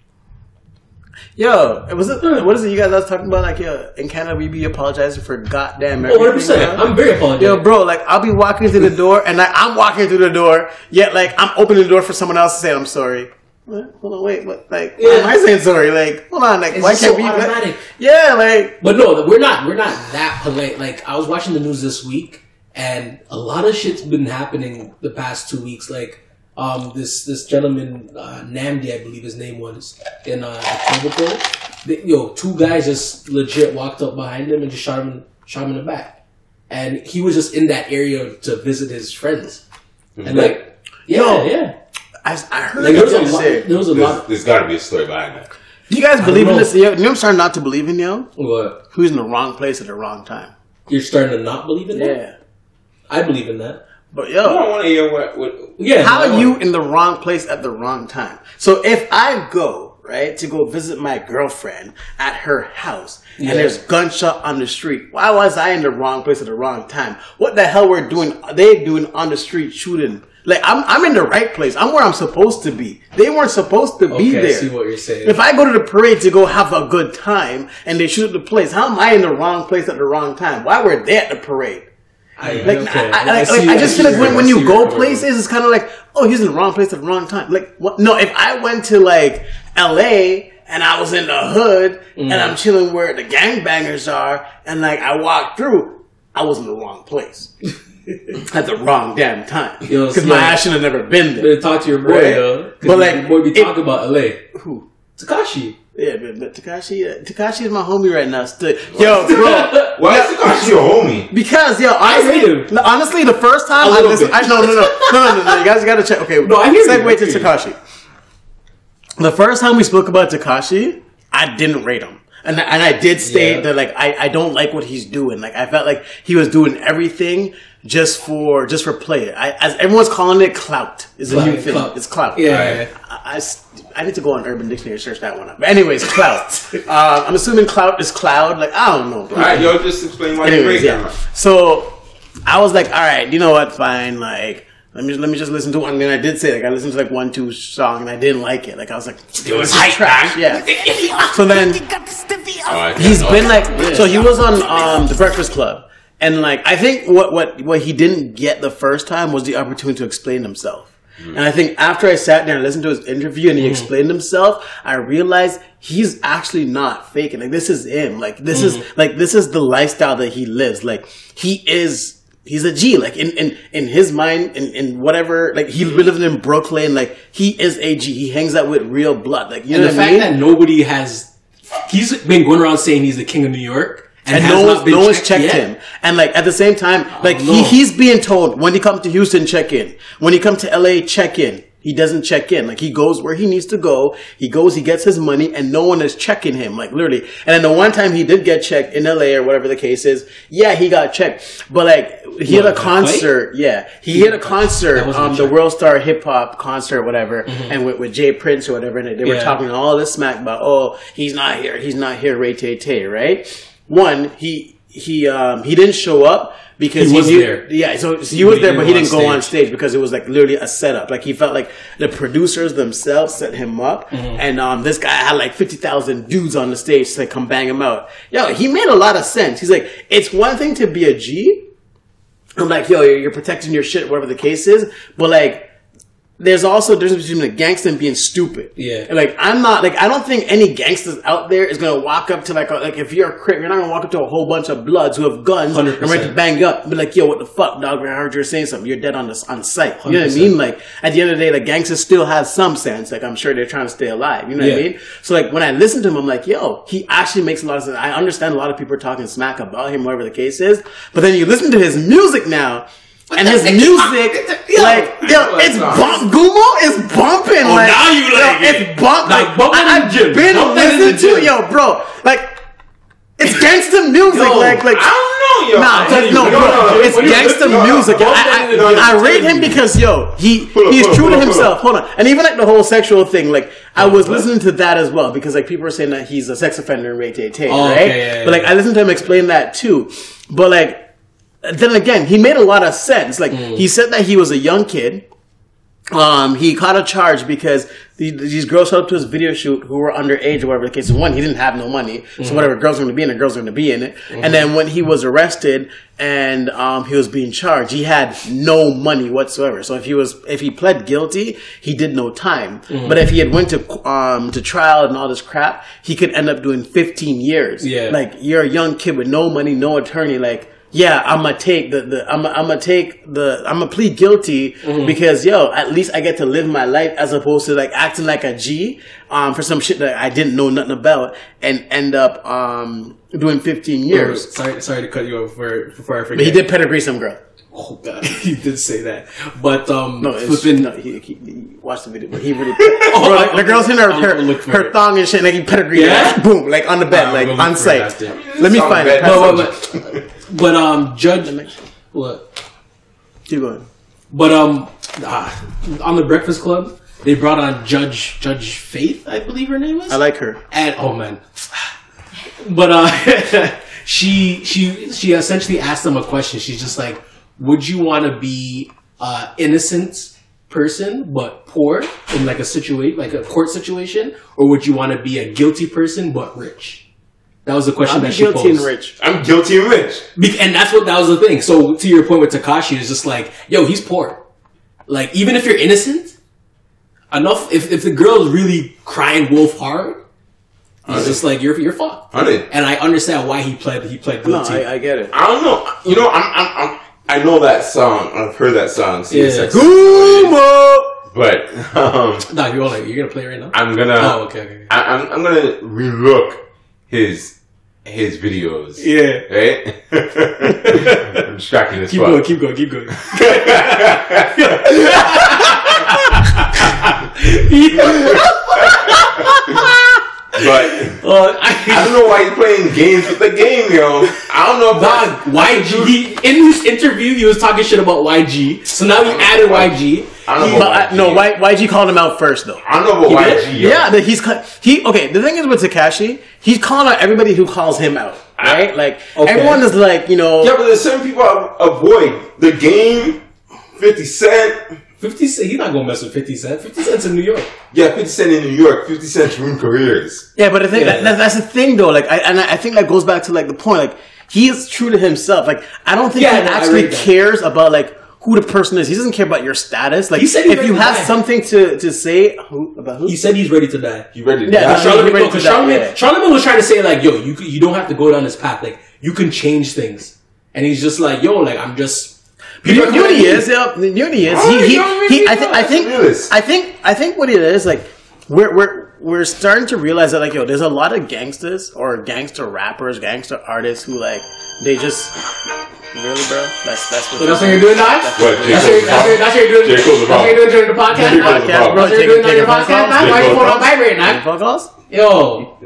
S4: Yo, was it uh, what is it you guys was talking about? Like, yo, in Canada we be apologizing for goddamn
S3: Oh,
S4: everything.
S3: 100 percent.
S4: bro.
S3: I'm very apologetic.
S4: Yo, bro, like I'll be walking through the door and like, I'm walking through the door, yet like I'm opening the door for someone else to say I'm sorry. What? Hold on, wait, what? Like, why
S3: Yeah.
S4: am I saying sorry? Like, hold on, like,
S3: It's
S4: why can't
S3: so
S4: we? like- yeah, like,
S3: But no, we're not. We're not that polite. Like I was watching the news this week, and a lot of shit's been happening the past two weeks. Like um, this this gentleman uh, Namdi, I believe his name was in uh, Etobicoke. The- Yo, two guys just legit walked up behind him and just shot him, shot him in the back, and he was just in that area to visit his friends. And like, yeah,
S4: Yo.
S3: yeah.
S4: I, I heard
S3: Like there was a lot.
S4: say.
S3: There was a
S5: There's,
S3: lot.
S5: there's got to be a story behind that.
S4: Do you guys believe in this? Yo, you know, I'm starting not to believe in yo.
S3: What?
S4: Who's in the wrong place at the wrong time?
S3: You're starting to not believe in that.
S4: Yeah,
S3: I believe in that.
S4: but
S5: I don't
S4: yo,
S5: want to hear what. what
S3: Yeah.
S4: how
S3: no,
S4: are you in the wrong place at the wrong time? So if I go right to go visit my girlfriend at her house
S3: Yeah.
S4: and there's gunshot on the street, why was I in the wrong place at the wrong time? What the hell were doing? They doing on the street shooting? Like I'm, I'm in the right place. I'm where I'm supposed to be. They weren't supposed to be
S3: Okay, I
S4: there.
S3: see what you're saying.
S4: If I go to the parade to go have a good time and they shoot the place, how am I in the wrong place at the wrong time? Why were they at the parade?
S3: I,
S4: Like,
S3: okay.
S4: I, I, like,
S3: see-
S4: like, I just feel like when, when
S3: I
S4: you go places, it's kind of like, oh, he's in the wrong place at the wrong time. Like, what? No, if I went to like L.A. and I was in the hood and
S3: Mm.
S4: I'm chilling where the gangbangers are, and like I walked through, I was in the wrong place at the wrong damn time because my ass should have never been there.
S3: Better talk to your boy,
S4: Right.
S3: 'Cause
S4: But, like,
S3: your boy be
S4: it-
S3: talking about LA.
S4: Who?
S3: Tekashi.
S4: Yeah, but, but Tekashi, uh, Tekashi is my homie right now. Still, yo, bro.
S5: Why is Tekashi your homie?
S4: Because yo,
S3: I
S4: honestly,
S3: hate him.
S4: honestly, the first time I listened. I no no no no no no. You guys got to check. Okay,
S3: No, I hear
S4: Segue to. Tekashi. The first time we spoke about Tekashi, I didn't rate him. And, and I did state
S3: Yeah.
S4: that like I, I don't like what he's doing. Like I felt like he was doing everything just for just for play. I, as everyone's calling it clout is a new
S3: Clout,
S4: thing.
S3: clout.
S4: It's clout.
S3: Yeah.
S4: i i i need to go on Urban Dictionary and search that one up. But anyways, clout. uh, I'm assuming clout is cloud. Like I don't know. Bro.
S5: All right, yo, just explain why you
S4: Anyways,
S5: break
S4: yeah. So I was like, all right, you know what? Fine. Like, let me let me just listen to one. And then I did say like I listened to like one two song and I didn't like it. Like I was like, it was trash. Yeah. So then
S5: Oh, I
S4: he's been like, so he was on um the Breakfast Club. And like, I think what what what he didn't get the first time was the opportunity to explain himself. Mm. And I think after I sat there and listened to his interview and he mm. explained himself, I realized he's actually not faking. Like this is him. Like this is mm-hmm. like this is the lifestyle that he lives. Like he is he's a G. Like in in, in his mind, in, in whatever like he mm-hmm. living in Brooklyn, like he is a G. He hangs out with real blood. Like you
S3: And
S4: know
S3: the
S4: I
S3: fact
S4: mean?
S3: that nobody has, he's been going around saying he's the king of New York,
S4: and
S3: has
S4: no one's no one's checked
S3: yet.
S4: him. And like at the same time, like
S3: no.
S4: he, he's being told when he comes to Houston, check in. When he comes to LA, check in. He doesn't check in. Like he goes where he needs to go. He goes, he gets his money, and no one is checking him. Like literally. And then the one time he did get checked in LA or whatever the case is, yeah, he got checked. But like he
S3: What,
S4: had a concert. Yeah, he had a concert, um, the. World Star Hip Hop concert, whatever, and with, with Jay Prince or whatever, and they were
S3: Yeah.
S4: talking all this smack about, oh, he's not here, he's not here, Ray Tay Tay, right? One, he he um he didn't show up because
S3: He was there.
S4: Yeah, so, so he
S3: But
S4: was there, but he didn't go on
S3: stage.
S4: because it was like literally a setup. Like he felt like the producers themselves set him up,
S3: Mm-hmm.
S4: and um this guy had like fifty thousand dudes on the stage to like, come bang him out. Yo, he made a lot of sense. He's like, it's one thing to be a G. I'm like, yo, you're protecting your shit, whatever the case is. But like, there's also a difference between a gangster and being stupid.
S3: Yeah.
S4: And like, I'm not like, I don't think any gangsters out there is gonna walk up to like, a, like if you're a crip, you're not gonna walk up to a whole bunch of bloods who have guns and ready to
S3: 100%.
S4: bang up. And be like, yo, what the fuck, dog? I heard you're saying something. You're dead on this on sight. You know what I mean? Like, at the end of the day, like gangsters still have some sense. Like, I'm sure they're trying to stay alive. You know what I mean? So like, when I listen to him, I'm like, yo, he actually makes a lot of sense. I understand a lot of people are talking smack about him, whatever the case is. But then you listen to his music now. And his music, like, yo, it's bump, Gummo is bumping. Oh, like,
S3: Oh, now you like
S4: yo,
S3: it.
S4: it's bump.
S3: Like,
S4: Like,
S3: bump it in
S4: I,
S3: the gym.
S4: I've been
S3: Bump that in the
S4: listening to, yo, bro, like, it's gangster music,
S3: Yo,
S4: like, like.
S5: I don't know, yo.
S4: Nah,
S5: I'm
S4: that's-
S5: telling
S4: no, bro,
S5: no, no,
S4: it's
S5: no, no,
S4: gangster
S5: no, no,
S4: music.
S5: no,
S4: I,
S5: no, no,
S4: I, I rate him because yo, he he's true to himself. Hold on, and even like the whole sexual thing, like I oh, was listening to that as well because like people are saying that he's a sex offender in Ray Tay Tay,
S3: Oh,
S4: right?
S3: okay, yeah, yeah,
S4: but like. I listened to him explain that too, but like then again, he made a lot of sense. Like
S3: Mm.
S4: he said that he was a young kid. Um, he caught a charge because the, these girls showed up to his video shoot who were underage or whatever the case is. One, he didn't have no money, so
S3: Mm-hmm.
S4: whatever girls were going to be in it, girls were going to be in it. And then when he was arrested and um, he was being charged, he had no money whatsoever. So if he was if he pled guilty, he did no time.
S3: Mm-hmm.
S4: But if he had went to um, to trial and all this crap, he could end up doing 15 years.
S3: Yeah.
S4: like you're a young kid with no money, no attorney, like. Yeah, I'm gonna take the, the I'm gonna take the I'm gonna plead guilty because yo, at least I get to live my life as opposed to like acting like a G um for some shit that I didn't know nothing about and end up um doing 15 years.
S3: Sorry, sorry to cut you off before, before I forget.
S4: But he did pedigree some girl.
S3: Oh god, he did say that. But um,
S4: No, it's,
S3: flipping.
S4: no he, he, he watched the video, but he really bro, like, the girl's in her her, her thong and shit, like he pedigree,
S3: Yeah?
S4: boom, like on the bed, like on site. Let me find it.
S3: No, but, um, Judge. What?
S4: Keep going.
S3: But um, ah, on the Breakfast Club, they brought on Judge Judge Faith, I believe her name is.
S4: I like her.
S3: And oh man, but uh, she she she essentially asked them a question. She's just like, "Would you want to be uh, innocent person but poor in like a situation, like a court situation, or would you want to be a guilty person but rich?" That was the question
S4: I'm
S3: that she
S4: guilty
S3: posed.
S4: and rich.
S5: I'm guilty and rich.
S3: Be- and that's what that was the thing. So to your point with Tekashi, it's just like, yo, he's poor. Like even if you're innocent, enough. If if the girl's really crying wolf hard, he's just like you're you're fucked.
S5: Honey.
S3: And I understand why he played he pled
S4: No,
S3: guilty.
S4: I, I get it.
S5: I don't know. You know, I'm, I'm, I'm I know that song. I've heard that song.
S3: Yeah.
S5: CSX.
S4: Gummo!
S5: But um,
S3: Nah, you're like you're gonna play it right now.
S5: I'm gonna.
S3: oh, okay, okay. okay.
S5: I, I'm, I'm gonna relook his his videos.
S3: Yeah.
S5: Right? I'm distracting as
S3: Keep
S5: fuck.
S3: going, keep going, keep going.
S5: But
S3: Uh,
S5: I don't know why he's playing games with the game, yo. I don't know if
S3: Dog,
S5: that's-
S3: YG. He, in his interview, he was talking shit about YG. So now he added YG.
S5: I don't know
S3: He-
S5: about
S4: But I, no, why YG called him out first though?
S5: I don't know about
S3: did?
S5: YG, yo.
S4: Yeah, he's ca- he okay. The thing is with Tekashi, he's calling out everybody who calls him out, right? Like
S3: Okay.
S4: everyone is like, you know,
S5: Yeah, but there's certain people I avoid. The game, 50 Cent.
S3: 50 Cent, he's not gonna mess with 50 Cent. 50 Cent's in New York.
S5: Yeah, 50 Cent in New York. 50 Cent's ruined careers.
S4: yeah. But I think
S3: Yeah.
S4: that, that- that's the thing though. Like, I, and I I think that goes back to like the point. Like, he is true to himself. Like I don't think
S3: Yeah,
S4: he
S3: no,
S4: actually cares about like who the person is. He doesn't care about your status. Like
S3: He said
S4: if you have
S3: die.
S4: something to to say who, about who
S3: He said he's ready to die.
S5: You read it?
S4: Yeah,
S5: That's
S4: no, he- ready
S3: Because
S4: to die,
S3: Charlemagne,
S4: yeah.
S3: Charlemagne was trying to say like, yo, you you don't have to go down this path. Like you can change things, and he's just like, yo, like I'm just.
S4: You know, you know what he is. Yeah, you know he is. He, he, he, I think. I think, I think, I think what it is like, we're we're we're starting to realize that like, yo, there's a lot of gangsters or gangster rappers, gangster artists who like they just really, bro. That's that's what.
S3: So that's what you're doing now.
S5: What,
S3: That's what that's what- that's what you're doing.
S5: J. Cole's the
S3: That's what you're doing during the podcast.
S5: J.
S3: now?
S5: Cole's the
S4: podcast, bro.
S3: That's what you're doing during
S4: taking
S3: the podcast.
S4: calls.
S3: Why you
S5: Taking
S3: phone on
S5: phone
S3: vibrate now?
S4: Phone calls?
S3: Yo,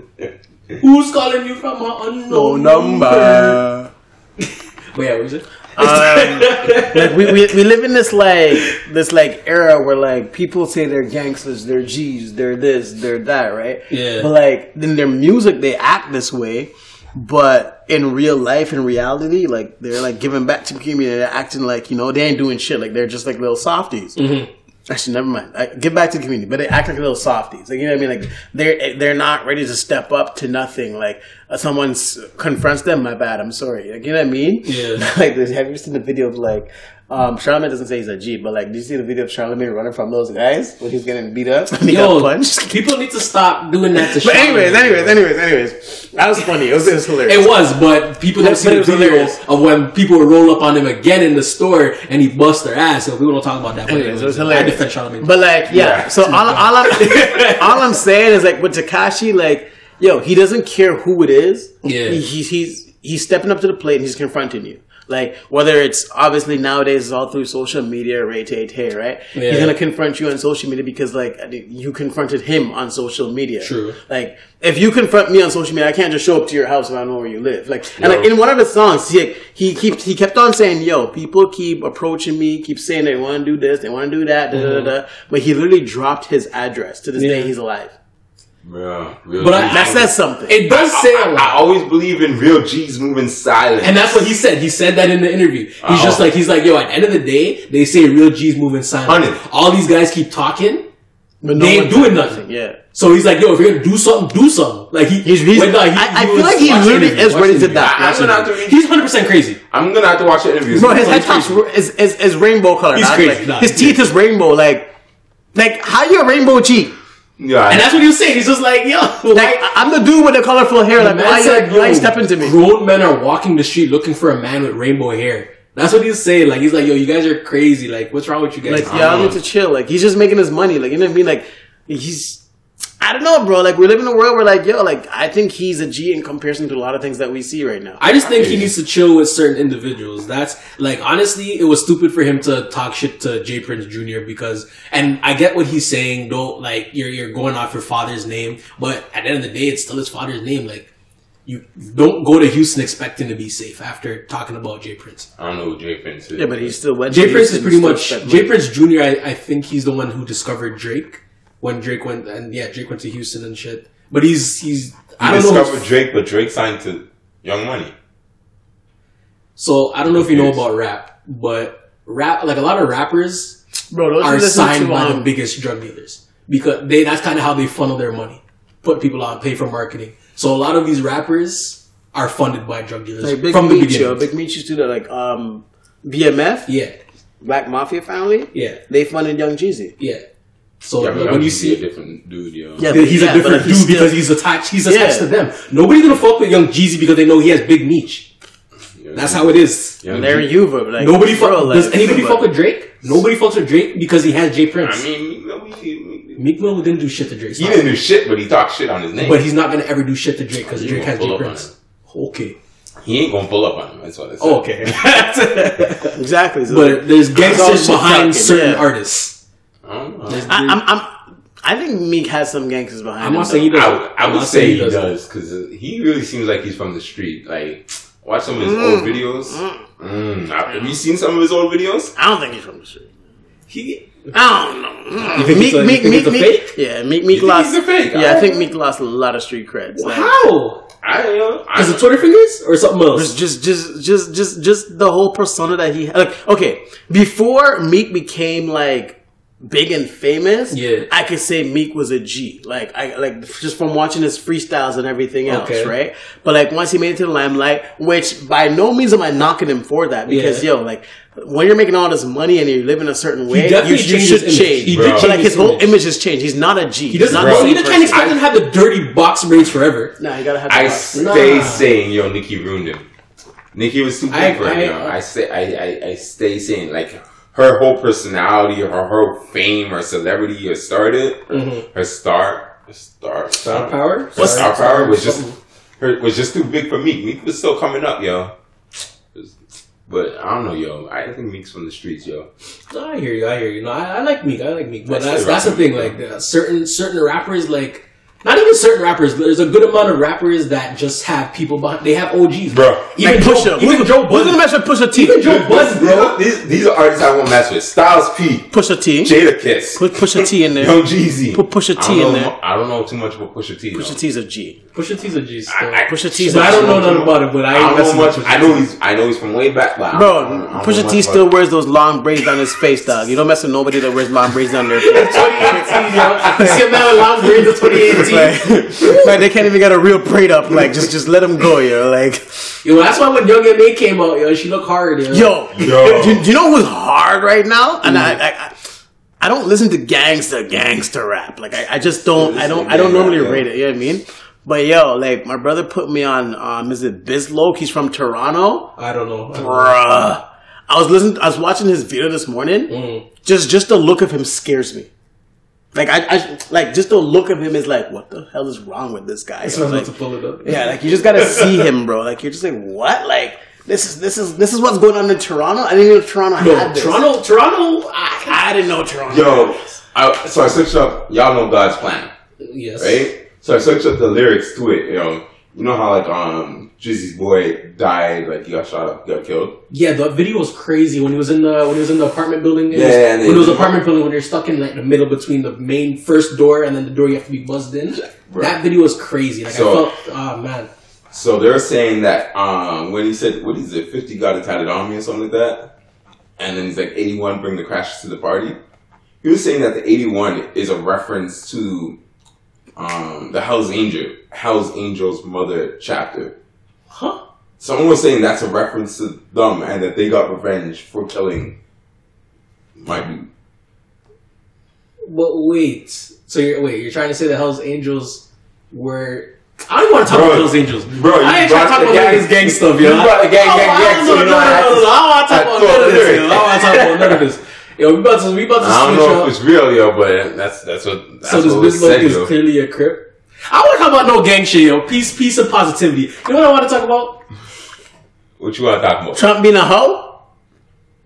S3: who's calling you from an unknown
S4: No number.
S3: Wait, yeah, what was it?
S4: um, like we, we we live in this like this like era where like people say they're gangsters, they're G's, they're this, they're that, right?
S3: Yeah.
S4: But like in their music, they act this way, but in real life, in reality, like they're like giving back to the community. They're acting like you know they ain't doing shit. Like they're just like little softies. Actually, never mind. I, give back to the community, but they act like little softies. Like you know what I mean? Like they're they're not ready to step up to nothing. Like uh, someone confronts them, my bad, I'm sorry. Like you know what I mean?
S3: Yeah.
S4: like have you seen the video of like um Charlamagne doesn't say he's a G, but like, did you see the video of Charlamagne running from those guys when he's getting beat up and he
S3: Yo,
S4: got punched?
S3: people need to stop doing that to.
S4: But anyways,
S3: Charlamagne.
S4: anyways, anyways, anyways, that was funny. It was, it was hilarious.
S3: It was, but people don't see the
S4: was
S3: video
S4: hilarious.
S3: of when people would roll up on him again in the store and he bust their ass. So people don't talk about that. But
S4: Anyways, it was
S3: I
S4: hilarious.
S3: defend Charlamagne.
S4: But like, yeah.
S5: Yeah.
S4: So all, all I'm all I'm saying is like with Tekashi, like, yo, he doesn't care who it is.
S3: Yeah.
S4: He, he's he's he's stepping up to the plate and he's confronting you. Like whether it's obviously nowadays it's all through social media, Tay Tay, right?
S3: Yeah.
S4: He's gonna confront you on social media because like you confronted him on social media.
S3: True.
S4: Like if you confront me on social media, I can't just show up to your house if I don't know where you live. Like and like in one of the songs, he he keep he kept on saying, "Yo, people keep approaching me, keep saying they want to do this, they want to do that, da, da, da, mm-hmm. da." But he literally dropped his address. To this
S3: Yeah.
S4: day, he's alive.
S5: Yeah,
S3: But I-
S4: That says something.
S3: it does say a
S5: I, I
S3: lot.
S5: always believe in real G's moving silent.
S3: And that's what he said. He said that in the interview. He's
S5: Oh.
S3: just like, he's like, yo, at the end of the day, they say real G's moving silent.
S5: Hundred.
S3: All these guys keep talking.
S4: but
S3: they ain't doing nothing.
S4: Yeah.
S3: So he's like, yo, if you're gonna do something, do something. Like he,
S4: He's, he's,
S3: when, like,
S4: I, I
S3: was-
S4: feel like he
S3: watch the
S4: literally
S3: interview,
S4: is
S3: watch
S4: ready to
S3: interview.
S4: die.
S5: I- I'm gonna have to read-
S3: He's 100 percent crazy.
S5: I'm gonna have to watch the interviews.
S4: Bro, his
S3: He's
S4: head top's
S3: crazy.
S4: is, is, is rainbow color.
S3: He's crazy.
S4: Like,
S3: Nah,
S4: his teeth is rainbow. Like, like how you a rainbow cheek?
S5: Yeah,
S3: And that's what he was saying. He's just like, yo,
S4: Like
S3: like,
S4: I- I'm the dude with the colorful hair. Like
S3: The
S4: why
S3: man
S4: you
S3: said,
S4: why you
S3: yo,
S4: stepping to me?
S3: Grown men are walking the street looking for a man with rainbow hair. That's what he's saying. Like he's like, yo, you guys are crazy. Like, what's wrong with you guys?
S4: Like y'all need to chill. Like he's just making his money. Like you know what I mean? Like he's. I don't know, bro. Like we live in a world where, like, yo, like I think he's a G in comparison to a lot of things that we see right now.
S3: I just think he needs to chill with certain individuals. That's like honestly, it was stupid for him to talk shit to J. Prince Jr. because, and I get what he's saying. Don't like you're you're going off your father's name, but at the end of the day, it's still his father's name. Like you don't go to Houston expecting to be safe after talking about J. Prince.
S5: I don't know who J. Prince is.
S4: Yeah, but he still went.
S3: J. Prince is pretty much Jay. Prince Jr. I, I think he's the one who discovered Drake when Drake went and yeah, Drake went to Houston and shit. But he's he's I
S5: I
S3: don't know.
S5: discovered Drake, but Drake signed to Young Money.
S3: So I don't know if you know about rap, but rap like a lot of rappers
S4: bro. Those
S3: are signed by
S4: um,
S3: the biggest drug dealers because they that's kind of how they funnel their money, put people on, pay for marketing. So a lot of these rappers are funded by drug dealers
S4: like Big
S3: from the
S4: Meech, yo.
S3: beginning.
S4: Big Meech used to do that, like um, BMF,
S3: yeah,
S4: Black Mafia family.
S3: yeah,
S4: They funded Young Jeezy.
S3: yeah. So
S5: Yeah, but
S3: when you see
S5: a different dude, yo.
S4: Yeah,
S3: he's
S4: yeah,
S3: a different
S4: like, he's
S3: dude because he's attached. He's attached
S4: Yeah.
S3: to them. Nobody's gonna fuck with Young Jeezy because they know he has Big Meech.
S5: Young
S3: That's how it is.
S5: Young
S4: Larry
S5: Jeezy-
S4: Hoover. Like
S3: Nobody fuck.
S4: like,
S3: does anybody fuck with Drake? Nobody fucks with Drake because he has J. Prince.
S5: I mean, you know, he,
S3: Meek Mill didn't do shit to Drake.
S5: he didn't do shit, but he talked shit on his name.
S3: But he's not gonna ever do shit to Drake because
S5: He
S3: Drake has
S5: pull
S3: Jay
S5: up
S3: Prince. Okay.
S5: he ain't gonna pull up on him. That's what I said.
S3: Oh, okay.
S4: exactly. So
S3: but there's
S4: all
S3: gangsters behind
S4: talking,
S3: certain
S4: yeah.
S3: artists.
S5: I don't know.
S3: There's-
S4: I, I'm, I'm, I think Meek has some gangsters behind
S3: I'm
S4: him.
S3: not saying he does.
S5: I would, I
S3: I'm
S5: would
S3: not
S5: say he
S3: doesn't.
S5: does because uh, he really seems like he's from the street. Like, watch some of his old mm. videos. Mm. mm have you seen some of his old videos?
S4: I don't think he's from the street.
S3: He,
S4: I don't know.
S3: You mm. think
S4: Meek,
S3: a- you
S4: Meek, Meek, Meek. Yeah, Meek, Meek lost.
S5: he's a fake?
S4: Yeah, I think Meek lost a lot of street creds. Like,
S3: how?
S5: I don't know. I
S3: Is it Twitter fingers or something else?
S4: just, just, just, just, just the whole persona that he like. Okay, before Meek became like big and famous,
S3: Yeah.
S4: I could say Meek was a G. Like I like just from watching his freestyles and everything else,
S3: Okay.
S4: right? But like once he made it to the limelight, which by no means am I knocking him for that because
S3: Yeah.
S4: yo, like when you're making all this money and you're living a certain way, you, you should change.
S3: He
S5: did change
S4: like
S3: his
S4: his whole
S3: image.
S4: image has changed. He's not a G.
S3: He doesn't. Bro,
S4: the
S3: you can't expect him to have the dirty box braids forever.
S4: Nah, you gotta have.
S5: I
S4: the-
S5: stay
S3: Nah.
S5: saying, yo, Nicki ruined him. Nicki was too big
S3: I-
S5: for him.
S3: I-
S5: yo. I say, I, I, I stay saying, like her whole personality, her whole fame, her celebrity, her started, her star, her star,
S3: Mm-hmm. Star power?
S5: her star power was just her was just too big for Meek. Meek was still coming up, yo. But I don't know, yo. I think Meek's from the streets, yo.
S3: No, I hear you. I hear you. No, I, I like Meek. I like Meek. But
S5: I
S3: that's that's the thing.
S5: Meek,
S3: Like uh, certain certain rappers, like not even certain rappers, but there's a good amount of rappers that just have people behind. They have OGs,
S5: Bro.
S3: Even
S4: Like
S3: Joe,
S4: Pusha.
S3: even
S4: Who's-
S3: Joe
S4: Who's gonna
S3: Budden.
S4: mess with Pusha T?
S3: Even Joe Budden, bro.
S5: these, these are artists I won't mess with. Styles P,
S4: Pusha T.
S5: Jadakiss,
S4: Put Pusha T in there.
S5: Young Jeezy.
S4: Put Pusha
S5: I
S4: T
S5: don't
S4: in there.
S5: mu- I don't know too much about Pusha T.
S4: Pusha. T's a G.
S3: Pusha T's a G. Still.
S5: I- I-
S4: Pusha T's
S3: But
S4: a
S3: I don't know nothing about it. But I
S5: I
S3: ain't
S5: don't know
S3: messing
S5: much.
S3: with
S5: I know he's. I know he's from way back. But
S4: Bro,
S5: I don't- I don't
S4: Pusha T still
S5: about
S4: wears those long braids on his face, dog. You don't mess with nobody that wears long braids on their face.
S3: 2018, yo. You see a man with long braids in 2018.
S4: Like, like, they can't even get a real braid up. Like just just let them go, yo. Like
S3: Yo, that's why when Young and M.A. came out, yo, she looked hard, yo.
S4: yo,
S5: Yo.
S4: Do, do you know who's hard right now? And I, I I I don't listen to gangster gangster rap. Like I, I just don't I don't I don't normally
S5: rap,
S4: rate it. You know what I mean? But yo, like my brother put me on um is it Bizloke? He's from Toronto.
S3: I don't know. I don't know.
S4: Bruh. I was listening. I was watching his video this morning.
S3: Mm.
S4: Just, just the look of him scares me. Like I, I, like just the look of him is like, what the hell is wrong with this guy?
S3: So I'm
S4: Like,
S3: to pull it up.
S4: yeah, like you just gotta see him, bro. Like you're just like, what? Like this is this is this is what's going on in Toronto. I didn't even know Toronto
S3: No,
S4: had this.
S3: Toronto, Toronto. I,
S4: I didn't know Toronto.
S5: Yo, I, so I searched up. Y'all know God's plan,
S3: yes.
S5: right? So I searched up the lyrics to it. You know, you know how like um Drizzy's boy died, like he got shot up, got killed.
S3: Yeah, the video was crazy when he was in the when he was in the apartment building. It
S5: Yeah,
S3: was,
S5: and
S3: when it was apartment building when you're stuck in like the middle between the main first door and then the door you have to be buzzed in.
S5: Right.
S3: That video was crazy. Like
S5: So-
S3: I felt, oh man,
S5: So they're saying that um when he said what is it, fifty got it tatted on me or something like that, and then he's like eighty one bring the crashes to the party. He was saying that the eighty one is a reference to um the Hell's Angel Hell's Angels mother chapter.
S3: Huh?
S5: Someone was saying that's a reference to them and that they got revenge for killing my dude.
S3: But wait, so you're wait, you're trying to say the Hell's Angels were? I don't want to talk
S5: Bro,
S3: about Hell's Angels,
S5: bro, you
S3: I ain't trying to talk about
S5: gang-
S3: this gang stuff,
S5: you
S3: yo.
S5: brought the gang,
S3: Oh,
S5: gang, gang, you
S3: no,
S5: I
S3: no, no, no, I don't want to talk about none of this. I don't want to talk about none of this. Yo, we about to we about to
S5: I don't know if it's real, yo, but that's that's what that's
S3: So this Bismarck is clearly a crip. I want to talk about no gang shit, yo. Peace, peace, and positivity. You know what I want to talk about?
S5: What you want to talk about?
S4: Trump being a hoe.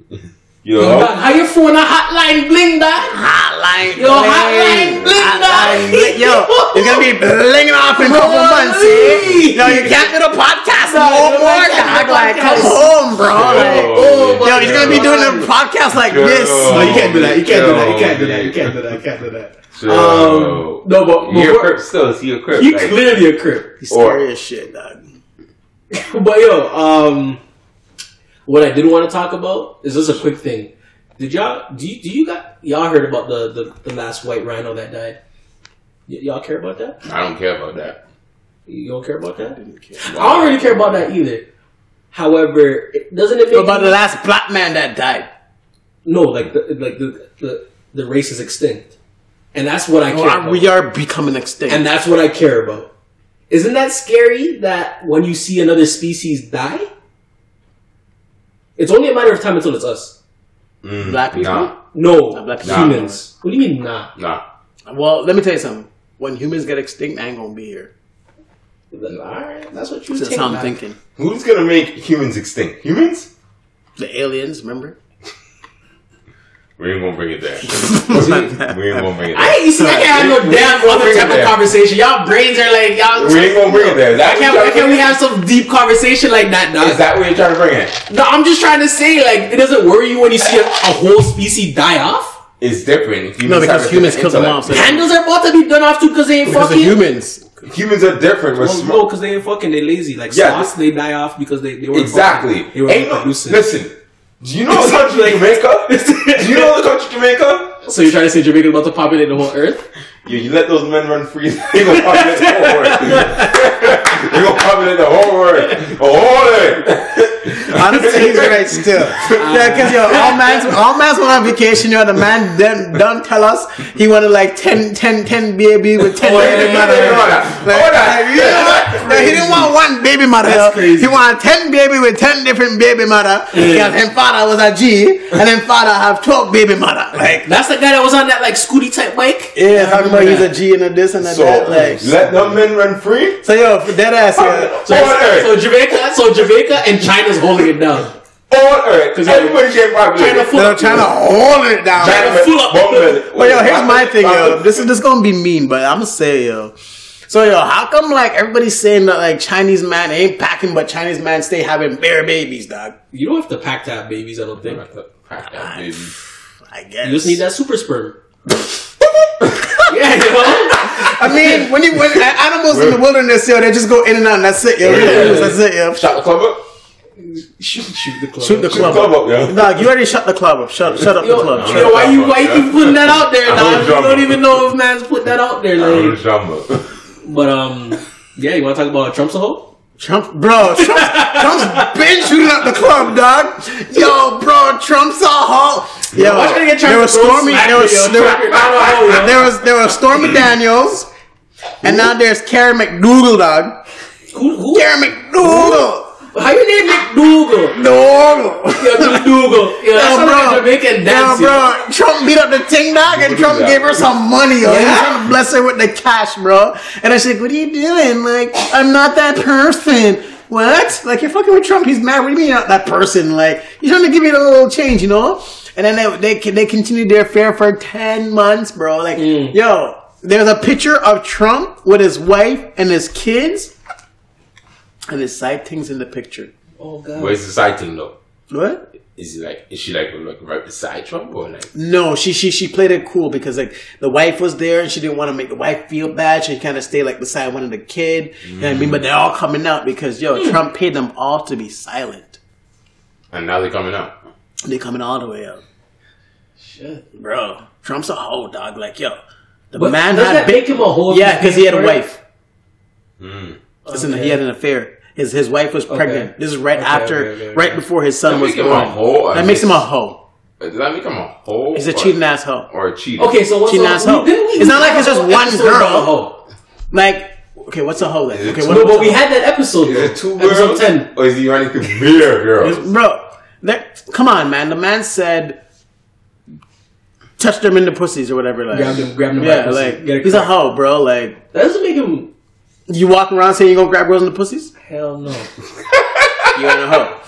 S5: Yo,
S3: Dog, How your phone a hotline bling dog?
S4: Hotline.
S3: Yo, hotline bling,
S4: Hotline
S3: dog.
S4: bling. Yo, it's gonna be blinging off in a couple months, eh? Yo, you can't do the podcast
S3: No,
S4: no more,
S3: can't
S4: dog.
S3: the
S4: Like, come home, bro. Like,
S3: oh,
S4: yo, he's gonna be doing the podcast like
S5: Yo.
S4: this.
S5: No,
S3: No, you can't do that. You can't do that. You can't do that. You can't do that. You can't do that.
S5: Yo.
S3: Um, no, but
S5: You're a
S3: before,
S5: crip still. Is he a crip?
S3: he
S5: Like,
S3: clearly a crip.
S4: He's
S5: Or-
S4: scary as shit, dog.
S3: But yo, um, what I did want to talk about is just a quick thing. Did y'all do you, do you got y'all heard about the, the the last white rhino that died? Y- y'all care about that?
S5: I don't care about that.
S3: You don't care about that? I don't really care about that either. However, it, doesn't it make
S4: What about the last black man that died?
S3: no like the like the, the the race is extinct, and that's what I care
S4: Or
S3: about.
S4: we are becoming extinct.
S3: and that's what I care about. Isn't that scary that when you see another species die, it's only a matter of time until it's us?
S5: Mm,
S4: Black people?
S5: Nah,
S3: No,
S4: black
S3: humans. What do you mean, nah?
S5: nah.
S4: well, let me tell you something. When humans get extinct, I ain't gonna be here.
S3: All right, that's what you
S4: That's
S3: think.
S4: how I'm thinking.
S5: Who's gonna make humans extinct? Humans?
S4: The aliens, remember?
S5: We ain't gonna bring it there. we ain't gonna bring it
S3: I
S5: there.
S3: ain't, you see, I can't have no
S5: We- we-
S3: damn other type of conversation. Y'all brains are like y'all.
S5: We ain't gonna bring it there. Is that
S3: Why can't, why can't we have some deep conversation like that, dog?
S5: Is that what you're trying to bring it?
S3: no, I'm just trying to say, like, it doesn't worry you when you see a, a whole species die off.
S5: It's different. Humans
S4: No, because humans
S5: different
S4: killed them off.
S5: intellect.
S4: So
S3: Pandas are about to be done off too because they ain't
S4: because of
S3: fucking.
S4: humans.
S5: Humans are different. We're
S3: Well,
S5: smart.
S3: no, because they ain't fucking. They lazy. Like
S5: Yeah,
S3: sloths, they die off because they they were
S5: Exactly.
S3: Fucking, they were
S5: Ain't no, listen. Do you know the country Jamaica? Do you know the country Jamaica?
S3: So you're trying to say Jamaica about to populate the whole earth?
S5: You, you let those men run free, they gonna populate the whole world. they gonna populate the whole world. Oh, the whole earth.
S4: Honestly, he's right still. Ah. Yeah, because yo, all man's all man's went on vacation. Yo, the man then don't tell us he wanted like 10, 10, 10 baby with ten
S5: Oh, yeah,
S4: baby
S5: yeah,
S4: mother.
S5: yeah, yeah, yeah.
S4: Like,
S5: Oh,
S4: like, you know what? Like, he didn't want one baby mother.
S3: That's crazy.
S4: He wanted ten baby with ten different baby mother. Because his father was a G, and then father have twelve baby mother. Like,
S3: That's the guy that was on that like scooty type bike.
S4: yeah, talking about he's a G and a this and a
S5: So
S4: that. Like,
S5: let them men run free.
S4: so yo, for dead ass, yo.
S3: So,
S5: Whole earth.
S3: so Jamaica, so Jamaica and China's holding it down.
S5: All earth.
S3: 'Cause
S5: Everybody can populate.
S3: China
S5: it.
S3: full
S4: They're trying to hold it down.
S3: China full up.
S5: One minute.
S4: But yo, here's my thing, yo. This is this gonna be mean, but I'm gonna say, yo. So yo, how come like everybody's saying that like Chinese man ain't packing, but Chinese man stay having bare babies, dog?
S3: You don't have to pack to have babies. I don't think.
S5: Pack that baby.
S4: I guess.
S3: You just need that super sperm. yeah, you know.
S4: I mean, when you when animals in the wilderness, yo, they just go in and out. And that's it, yo.
S3: Yeah.
S4: That's it, yo.
S5: Shut the club up.
S3: Shoot, shoot the club.
S4: Shoot the
S5: Shut the
S4: club
S5: club
S4: up.
S5: up, yo.
S4: Dog, you already shut the club up. Shut, shut up
S3: Yo,
S4: the club.
S3: yo,
S4: Shut
S3: why you why you keep putting that out there,
S5: I
S3: dog?
S5: don't
S3: You don't even know if man's put that out there,
S5: I'm
S3: like. But um, yeah, you want to talk about Trump's a hoe?
S4: Trump, bro, Trump's, Trump's been shooting up the club, dog. Yo, bro, Trump's a hoe. Yo,
S3: Watch me get Trump
S4: there was Stormy, there was,
S3: yo.
S4: there was,
S3: you're not a hoe, yo.
S4: there was, there was Stormy Daniels, and now there's Karen McDougal, dog.
S3: Who, who?
S4: Karen McDougal.
S3: How you name McDougal?
S4: Dougal.
S3: Yo, McDougal. Yo, that's
S4: Yo,
S3: not like
S4: bro.
S3: Jamaican
S4: Yo,
S3: dance. yo.
S4: bro, Trump beat up the ting dog and Trump
S5: Yeah.
S4: gave her some money, yo. He was
S3: Yeah?
S4: trying to bless her with the cash, bro. And I said, like, what are you doing? Like, I'm not that person. What? Like, you're fucking with Trump. He's mad. What do you mean you're not that person? Like, you're trying to give me a little change, you know? And then they, they, they continued their affair for 10 months, bro. Like,
S3: Mm.
S4: yo, there's a picture of Trump with his wife and his kids. And the side things in the picture.
S3: Oh god.
S5: Where's the side thing though?
S4: What?
S5: Is he like? Is she like, like right beside Trump or like?
S4: No, she she she played it cool because like the wife was there and she didn't want to make the wife feel bad. She kind of stayed like beside one of the kid. You know what I mean? But they're all coming out because yo, hmm. Trump paid them all to be silent.
S5: And now they're coming out.
S4: They're coming all the way up,
S3: Shit.
S4: bro. Trump's a whole dog. Like yo, the
S3: But
S4: man
S3: does
S4: had
S3: that
S4: big.
S3: make him a whole.
S4: Yeah, because he had a
S3: paying for
S4: wife. Hmm. Listen,
S3: Okay.
S4: he oh, had an affair. His his wife was pregnant. This is right
S3: Okay,
S4: after,
S3: okay, okay, okay.
S4: right before his son
S5: That
S4: was
S5: make him a
S4: born.
S5: hoe, or
S4: That makes him a
S5: just-
S4: hoe.
S5: Does that make him a hoe?
S4: He's a
S5: or-
S4: cheating ass hoe.
S5: Or a cheater.
S3: Okay, so what's
S4: Cheating
S3: so
S4: ass hoe.
S3: didn't we-
S4: It's not like it's just one girl.
S3: a hoe.
S4: Like, okay, what's a hoe then? Okay,
S5: two-
S4: what,
S3: No, but we had that episode.
S5: Is it two
S3: Episode
S5: girls?
S3: ten.
S5: Or is he running through mere girls?
S4: Bro, come on, man. The man said, touch them in the pussies or whatever. Like,
S3: Grab them- grab them
S4: Yeah,
S3: the pussy.
S4: like he's a
S3: crack.
S4: hoe, bro. Like,
S3: That doesn't make him.
S4: You walk around saying you gonna grab girls in the pussies?
S3: Hell no.
S4: You ain't a hoe.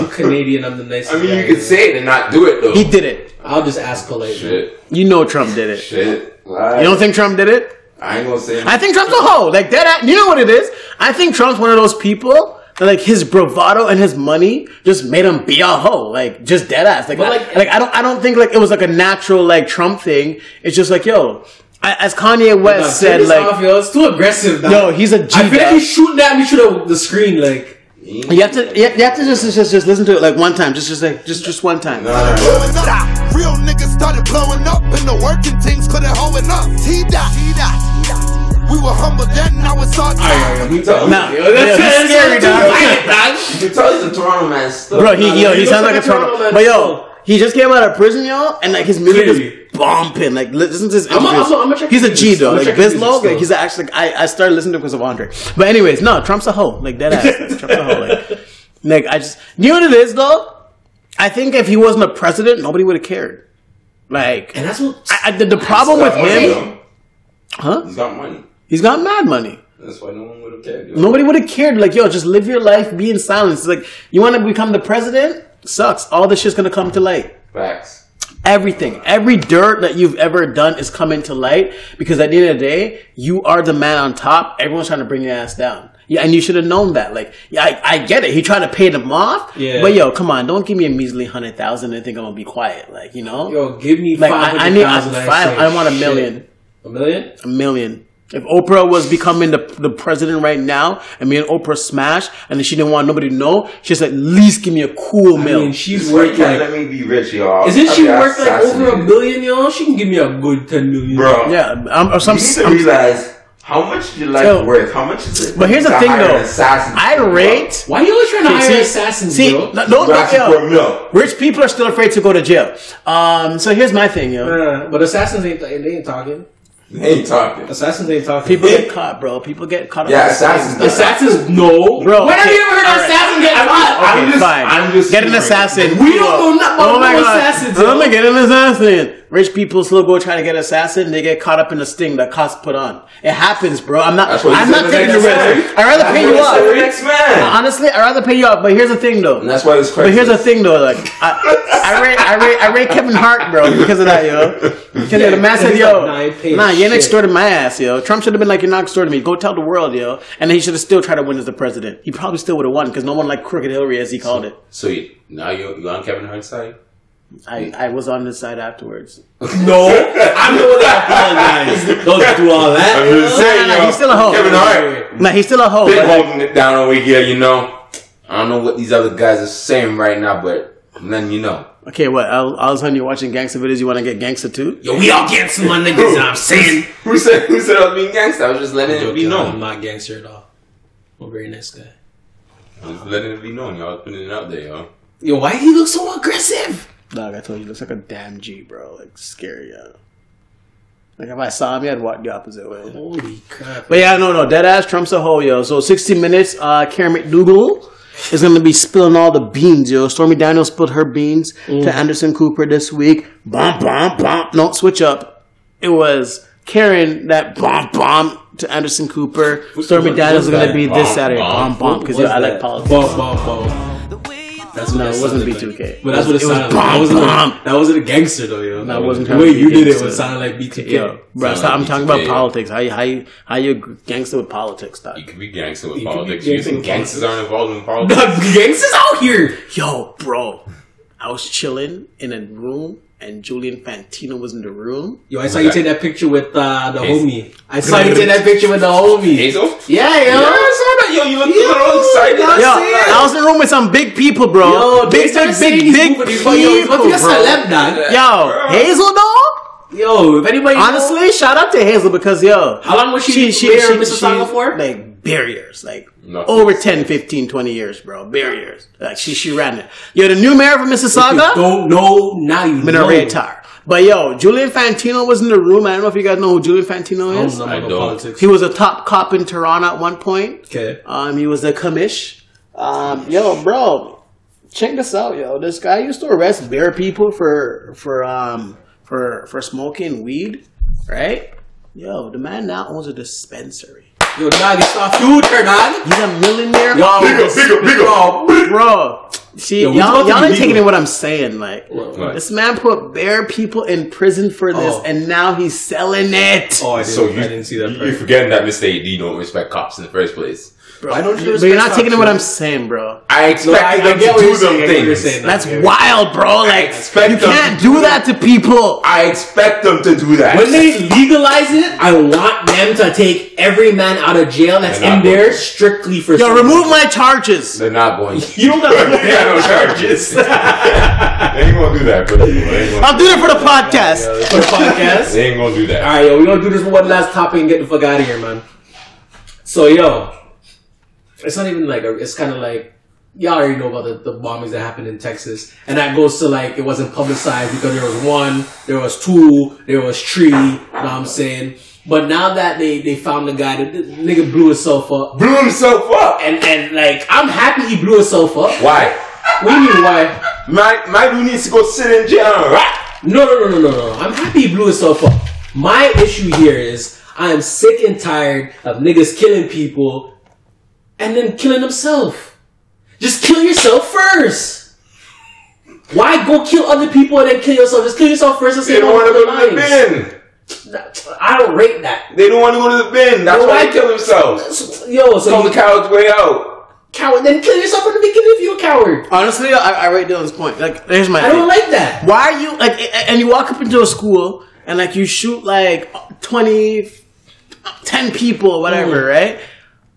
S3: I'm Canadian. I'm the nicest.
S5: I mean,
S3: guy
S5: you could
S3: here.
S5: say it and not do it though.
S4: He did it.
S3: I'll just ask politely.
S5: Shit.
S4: You know Trump did it.
S5: Shit.
S4: You don't think Trump did it?
S5: I ain't gonna say.
S4: I think Trump's a hoe. Like that. You know what it is? I think Trump's one of those people. that, Like his bravado and his money just made him be a hoe, like just dead ass. Like,
S3: But,
S4: I,
S3: like-
S4: like I don't, I don't think like it was like a natural like Trump thing. It's just like yo, I, as Kanye West
S3: Nah,
S4: said, like
S3: off, yo. It's too aggressive. Dog.
S4: yo, he's a G.
S3: I feel like he's shooting at me through the, the screen. Like,
S4: You have to, you have, to just, just, just listen to it like one time, just, just like, just, just one time.
S6: blowing up. Real niggas started blowing up, and the working things couldn't hold it up. T dot, T dot. We were humble then, now it's our time.
S5: You tell,
S4: Nah,
S3: yo, that's,
S4: yeah, he's
S3: that's
S4: scary,
S3: too
S4: dog.
S3: violent, dog.
S5: you tell he's a Toronto man stuff.
S4: Bro, he, yo, he
S3: he
S4: sounds like a
S3: like a
S4: Toronto.
S3: Toronto man
S4: But yo,
S3: still.
S4: He just came out of prison, y'all, and like his music
S3: Clearly.
S4: is bumping. Like, listen to his
S3: I'm. I'm a- I'm
S4: he's a
S3: his
S4: though. Like
S3: check his music
S4: Bizlog, like he's actually. Like, I, I started listening to him because of Andre. But anyways, no, Trump's a hoe. Like dead ass. Trump's a hoe. Like, like I just, you know what it is though. I think if he wasn't a president, nobody would have cared. Like,
S3: And that's what.
S4: I, I, the, the problem with him, huh?
S5: He's got money.
S4: He's got mad money.
S5: That's why no one would have cared. yo.
S4: Nobody would have cared. Like, yo, just live your life, be in silence. Like, you want to become the president? Sucks. All this shit's gonna come to light.
S5: Facts.
S4: Everything, every dirt that you've ever done is coming to light because at the end of the day, you are the man on top. Everyone's trying to bring your ass down. Yeah, and you should have known that. Like, yeah, I, I get it. He tried to pay them off.
S3: Yeah.
S4: But yo, come on, don't give me a measly hundred thousand and think I'm gonna be quiet. Like, you know,
S3: Yo, give me
S4: like
S3: five
S4: I, I need I, five. I want a million,
S3: A million?
S4: a million. If Oprah was becoming the the president right now, and me and Oprah smash, and she didn't want nobody to know, she's like, at least give me a cool
S3: I
S4: meal.
S3: mean, she's
S5: This
S3: worth like.
S5: let me be rich, y'all.
S3: Isn't she
S5: be
S3: worth like over a
S5: assassinated.
S3: y'all? She can give me a good ten million.
S5: Bro,
S4: yeah, I'm, or some.
S5: you need to
S4: I'm-
S5: realize how much your life
S4: Yo,
S5: worth. How much is it?
S4: but here's the thing, though.
S5: assassin
S4: I
S5: bro?
S4: rate.
S3: Why you always trying to hire
S4: See-
S3: assassins,
S4: see,
S3: bro?
S4: no, no,
S5: You ask him for
S4: yo,
S5: a meal.
S4: rich people are still afraid to go to jail. Um, so here's my thing, yo.
S3: Uh, but assassins ain't they ain't talking.
S5: They ain't talking.
S3: Assassins ain't talking.
S4: People get caught, bro. People get caught.
S5: Yeah, assassins.
S4: things.
S3: assassins, no,
S4: Bro,
S3: When have you ever heard an
S4: alright.
S3: assassin get caught?
S4: Okay,
S5: I'm just-
S4: fine.
S5: I'm just
S4: get an
S5: saying.
S4: assassin.
S3: We don't know nothing about
S4: oh my
S3: no
S4: God.
S3: assassins, yo.
S4: my, get an assassin. Rich people still go try to get assassin. They get caught up in the sting that cops put on. It happens, bro. I'm not.
S5: That's what he
S4: I'm not taking the risk. I'd rather
S5: That's
S4: pay you
S5: he the
S4: off.
S5: next man.
S4: Honestly, I'd rather pay you off. But here's the thing, though.
S5: And that's why it's
S4: But here's the thing, though. Like, I, I rate, I rate, I rate Kevin Hart, bro, because of that, yo. Because the man said,
S3: he's
S4: yo,
S3: like, nah, I ain't paying
S4: nah, you ain't
S3: shit.
S4: extorted my ass, yo. Trump should have been like, you're not extorting me. Go tell the world, yo. And then he should have still tried to win as the president. He probably still would have won because no one liked crooked Hillary, as he called it.
S5: So you, now you you on Kevin Hart's side?
S4: I, I was on his side afterwards.
S3: No, I'm the one that apologized. Don't do all that.
S5: I'm just saying,
S4: nah, nah,
S5: yo,
S4: he's still a hoe.
S5: Kevin Hart,
S4: Nah, he's still a hoe.
S5: been holding it down over here. You know, I don't know what these other guys are saying right now, but none you know.
S4: okay, what? All, all of a sudden you're watching gangster videos. You want to get gangster too?
S3: Yo, we all gangster, my niggas. and I'm saying.
S5: Who said who said I was being gangster? I was just letting it be known.
S3: I'm not gangster at all. I'm a very nice guy.
S5: I was letting it be known. Y'all was putting it out there, yo.
S3: Yo, why he look so aggressive?
S4: Dog, I told you, he looks like a damn G, bro. Like scary, yo. Like if I saw him, I'd walk the opposite way.
S3: Holy crap.
S4: But yeah, no, no, dead ass Trump's a hoe, yo. So 60 minutes, uh, Karen McDougal is gonna be spilling all the beans, yo. Stormy Daniels spilled her beans to Anderson Cooper this week. Bomb, bomb, bomb. No, switch up. It was Karen that bomb, bomb to Anderson Cooper. Stormy Daniels is gonna be
S5: that?
S4: this Saturday.
S5: bomb?
S4: Bomb, bomb, because yeah, I like politics.
S3: Bomb, bomb, bomb. That's
S4: No,
S3: that
S4: it wasn't
S3: sounded
S4: B2K.
S3: Like. But that's what it,
S4: It was
S3: sounded
S4: bomb,
S3: like. That wasn't,
S4: bomb.
S3: A, that wasn't a gangster though, yo.
S4: No, it wasn't
S3: the way
S4: to be
S3: you did it
S4: gangster.
S3: was sounded like B2K.
S4: Yo, bro,
S5: Sound
S4: so I'm talking
S5: B2K,
S4: about politics. How you, how you, how you gangster with politics, dog?
S5: You could be gangster with
S3: You
S5: politics.
S3: gangster
S5: You think gangsters aren't involved in politics?
S3: The gangsters out here.
S4: Yo, bro, I was chilling in a room and Julian Fantino was in the room.
S3: Yo, I saw
S5: Who's
S3: you take that picture with uh, the
S5: Hazel.
S3: homie. I saw you take that picture with the homie.
S5: Hazel?
S3: Yeah, yo.
S5: Yeah, I saw that. Yo, you look a little excited.
S3: Yo,
S5: I
S4: Yo,
S5: see it.
S4: I was in the room with some big people, bro.
S3: Yo,
S4: big, big, big, big people,
S3: Yo, he's about a
S4: bro.
S3: celeb, dog.
S4: Yo, Hazel, dog.
S3: Yo, if anybody know-
S4: Honestly, shout out to Hazel because yo,
S3: How long was she mayor of Mississauga for?
S4: Like barriers, like
S5: Nothing.
S4: over 10, 15, 20 years, bro. Barriers. Like she she ran it. Yo, the new mayor of
S3: If you
S4: Mississauga,
S3: don't know, now you know.
S4: Minare Tar. But yo, Julian Fantino was in the room. I don't know if you guys know who Julian Fantino
S3: I
S4: is.
S3: don't know
S5: I don't.
S3: politics.
S4: He was a top cop in Toronto at one point.
S3: Okay.
S4: Um, he was a commish. Um, yo, bro, check this out, yo. This guy used to arrest bare people for for um for for smoking weed, right? Yo, the man now owns a dispensary.
S3: Yo, dog, it's our future, dog.
S4: He's a millionaire.
S3: Yo,
S5: Bigger, bigger, bigger.
S4: bro. See,
S3: Yo,
S4: y'all,
S3: to
S4: y'all
S3: be
S4: ain't taking in what I'm saying. Like,
S5: What?
S4: this man put bare people in prison for this,
S3: Oh.
S4: and now he's selling it.
S3: Oh, I didn't,
S5: So you,
S3: I didn't see that.
S5: you-
S3: part.
S5: You're forgetting that Mr. AD don't respect cops in the first place.
S4: Bro,
S3: Why don't you
S4: but you're not taking in what I'm saying, bro.
S5: I expect
S3: I, I
S5: them
S3: get
S5: to do
S3: you're
S5: them
S3: I get what you're
S5: things.
S3: saying.
S4: That's
S3: I
S4: wild, bro. Like,
S5: expect
S4: you can't
S5: to
S4: do
S5: do
S4: that to people.
S5: I expect them to do that.
S3: When they legalize it, I want them to take every man out of jail that's in there
S5: going
S3: strictly for.
S4: Yo,
S3: smoking.
S4: remove my charges.
S5: They're not going to.
S3: You don't got to
S5: They got no charges. they ain't gonna do that, bro. They
S4: I'll do it for the podcast.
S3: for the podcast.
S5: they ain't gonna do that.
S3: All right, yo, we gonna do this one last topic and get the fuck out of here, man. So, yo, it's not even like a, it's kind of like y'all already know about the, the bombings that happened in Texas, and that goes to like it wasn't publicized because there was one, there was two, there was three. You know what I'm saying? But now that they they found the guy, the, the nigga blew himself up,
S5: Blew himself up.
S3: and and like I'm happy he blew himself up.
S5: Why?
S3: What do you mean why?
S5: My my dude needs to go sit in jail. and rot.
S3: No, no, no, no, no, no. I'm happy he blew himself up. My issue here is I am sick and tired of niggas killing people and then killing himself. Just kill yourself first. Why go kill other people and then kill yourself? Just kill yourself first and
S5: They
S3: say
S5: don't want to
S3: to
S5: go to the bin.
S3: I don't rate that.
S5: They don't want to go to the bin. That's
S3: Well,
S5: why
S3: why-
S5: they kill themselves.
S3: Yo, so
S5: Call
S3: you
S5: the coward's way out.
S3: coward, then kill yourself in the beginning if you're a coward.
S4: Honestly, I, I rate Dylan's point. Like, here's my
S3: I
S4: thing.
S3: don't like that.
S4: Why are you like? And you walk up into a school and like you shoot like twenty. ten people, whatever, mm. right?